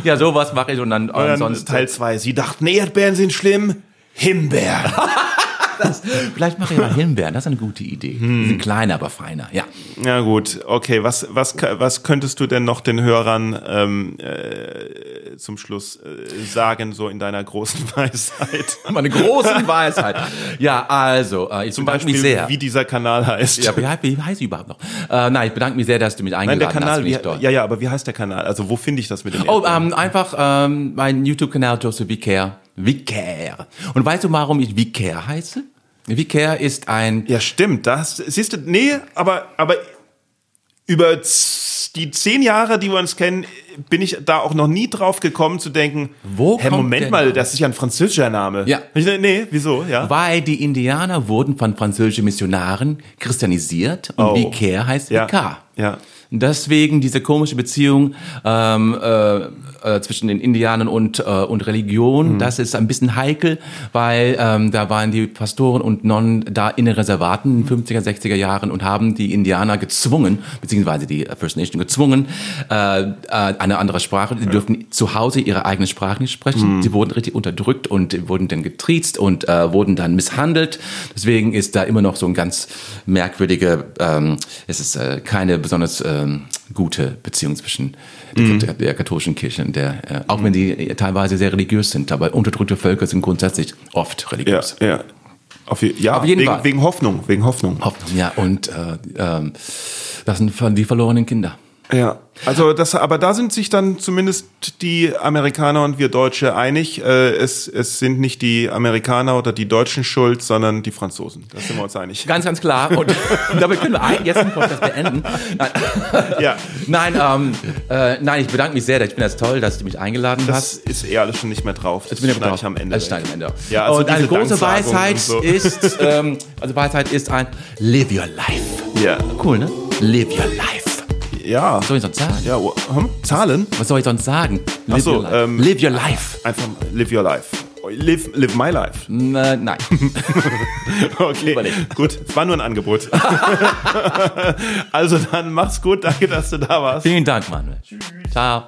Ja, sowas mache ich und dann, Und dann sonst. Teil 2. Sie dachten, Erdbeeren sind schlimm. Himbeeren. Das, vielleicht mache ich mal Himbeeren, das ist eine gute Idee. Die sind kleiner, aber feiner, ja. Ja gut, okay. Was, was, was könntest du denn noch den Hörern ähm, äh, zum Schluss äh, sagen, so in deiner großen Weisheit? Meine große Weisheit. Ja, also, äh, ich Zum bedanke Beispiel, mich sehr. wie dieser Kanal heißt. ja, wie, wie heißt sie überhaupt noch? Äh, nein, ich bedanke mich sehr, dass du mich Nein, eingeladen der hast. Kanal, finde wie, ich toll. ja, ja, aber wie heißt der Kanal? Also wo finde ich das mit dem Oh, ähm, einfach ähm, mein YouTube-Kanal Joseph Vicaire. Vicaire. Und weißt du, warum ich Vicaire heiße? Vicaire ist ein Ja, stimmt. Das siehst du, nee, aber, aber über die zehn Jahre, die wir uns kennen, bin ich da auch noch nie drauf gekommen zu denken, Wo kommt Moment mal, das ist ja ein französischer Name. Ja. Ich, nee, wieso? Ja. Weil die Indianer wurden von französischen Missionaren christianisiert und Oh. Vicaire heißt Ja. Vicar. Ja. Deswegen diese komische Beziehung ähm, äh, äh, zwischen den Indianern und, äh, und Religion, das ist ein bisschen heikel, weil ähm, da waren die Pastoren und Nonnen da in den Reservaten in den 50er, 60er Jahren und haben die Indianer gezwungen, beziehungsweise die First Nation gezwungen, äh, äh, eine andere Sprache. Sie dürften zu Hause ihre eigene Sprache nicht sprechen. Sie wurden richtig unterdrückt und wurden dann getriezt und äh, wurden dann misshandelt. Deswegen ist da immer noch so ein ganz merkwürdige, ähm, es ist äh, keine besonders ähm, gute Beziehung zwischen der, der katholischen Kirche und der, äh, auch wenn die äh, teilweise sehr religiös sind, aber unterdrückte Völker sind grundsätzlich oft Ja, religiös. ja. Auf, je, ja, Auf jeden wegen, Fall. wegen Hoffnung, wegen Hoffnung. Hoffnung, ja, und äh, ähm, das sind die verlorenen Kinder. Ja, also das, aber da sind sich dann zumindest die Amerikaner und wir Deutsche einig. Äh, es, es sind nicht die Amerikaner oder die Deutschen schuld, sondern die Franzosen. Da sind wir uns einig. Ganz, ganz klar. Und damit können wir ein- jetzt den Podcast beenden. Nein, Ja, nein, ähm, äh, nein, ich bedanke mich sehr. Ich finde das toll, dass du mich eingeladen das hast. ist eh alles schon nicht mehr drauf. Das Ich bin ja schneide drauf. ich am Ende. Das schneide ich am Ende. Ja, also und eine große Weisheit und so. ist, ähm, also Weisheit ist ein Live your life. Ja, Cool, ne? Live your life. Ja. Was soll ich sonst sagen? Ja, oh, hm? Zahlen? Was soll ich sonst sagen? Live, Ach so, your, life. ähm, live your life. Einfach live your life. Live, live my life. N- äh, nein. Okay, Überlegt. gut. Es war nur ein Angebot. also dann mach's gut. Danke, dass du da warst. Vielen Dank, Manuel. Ciao.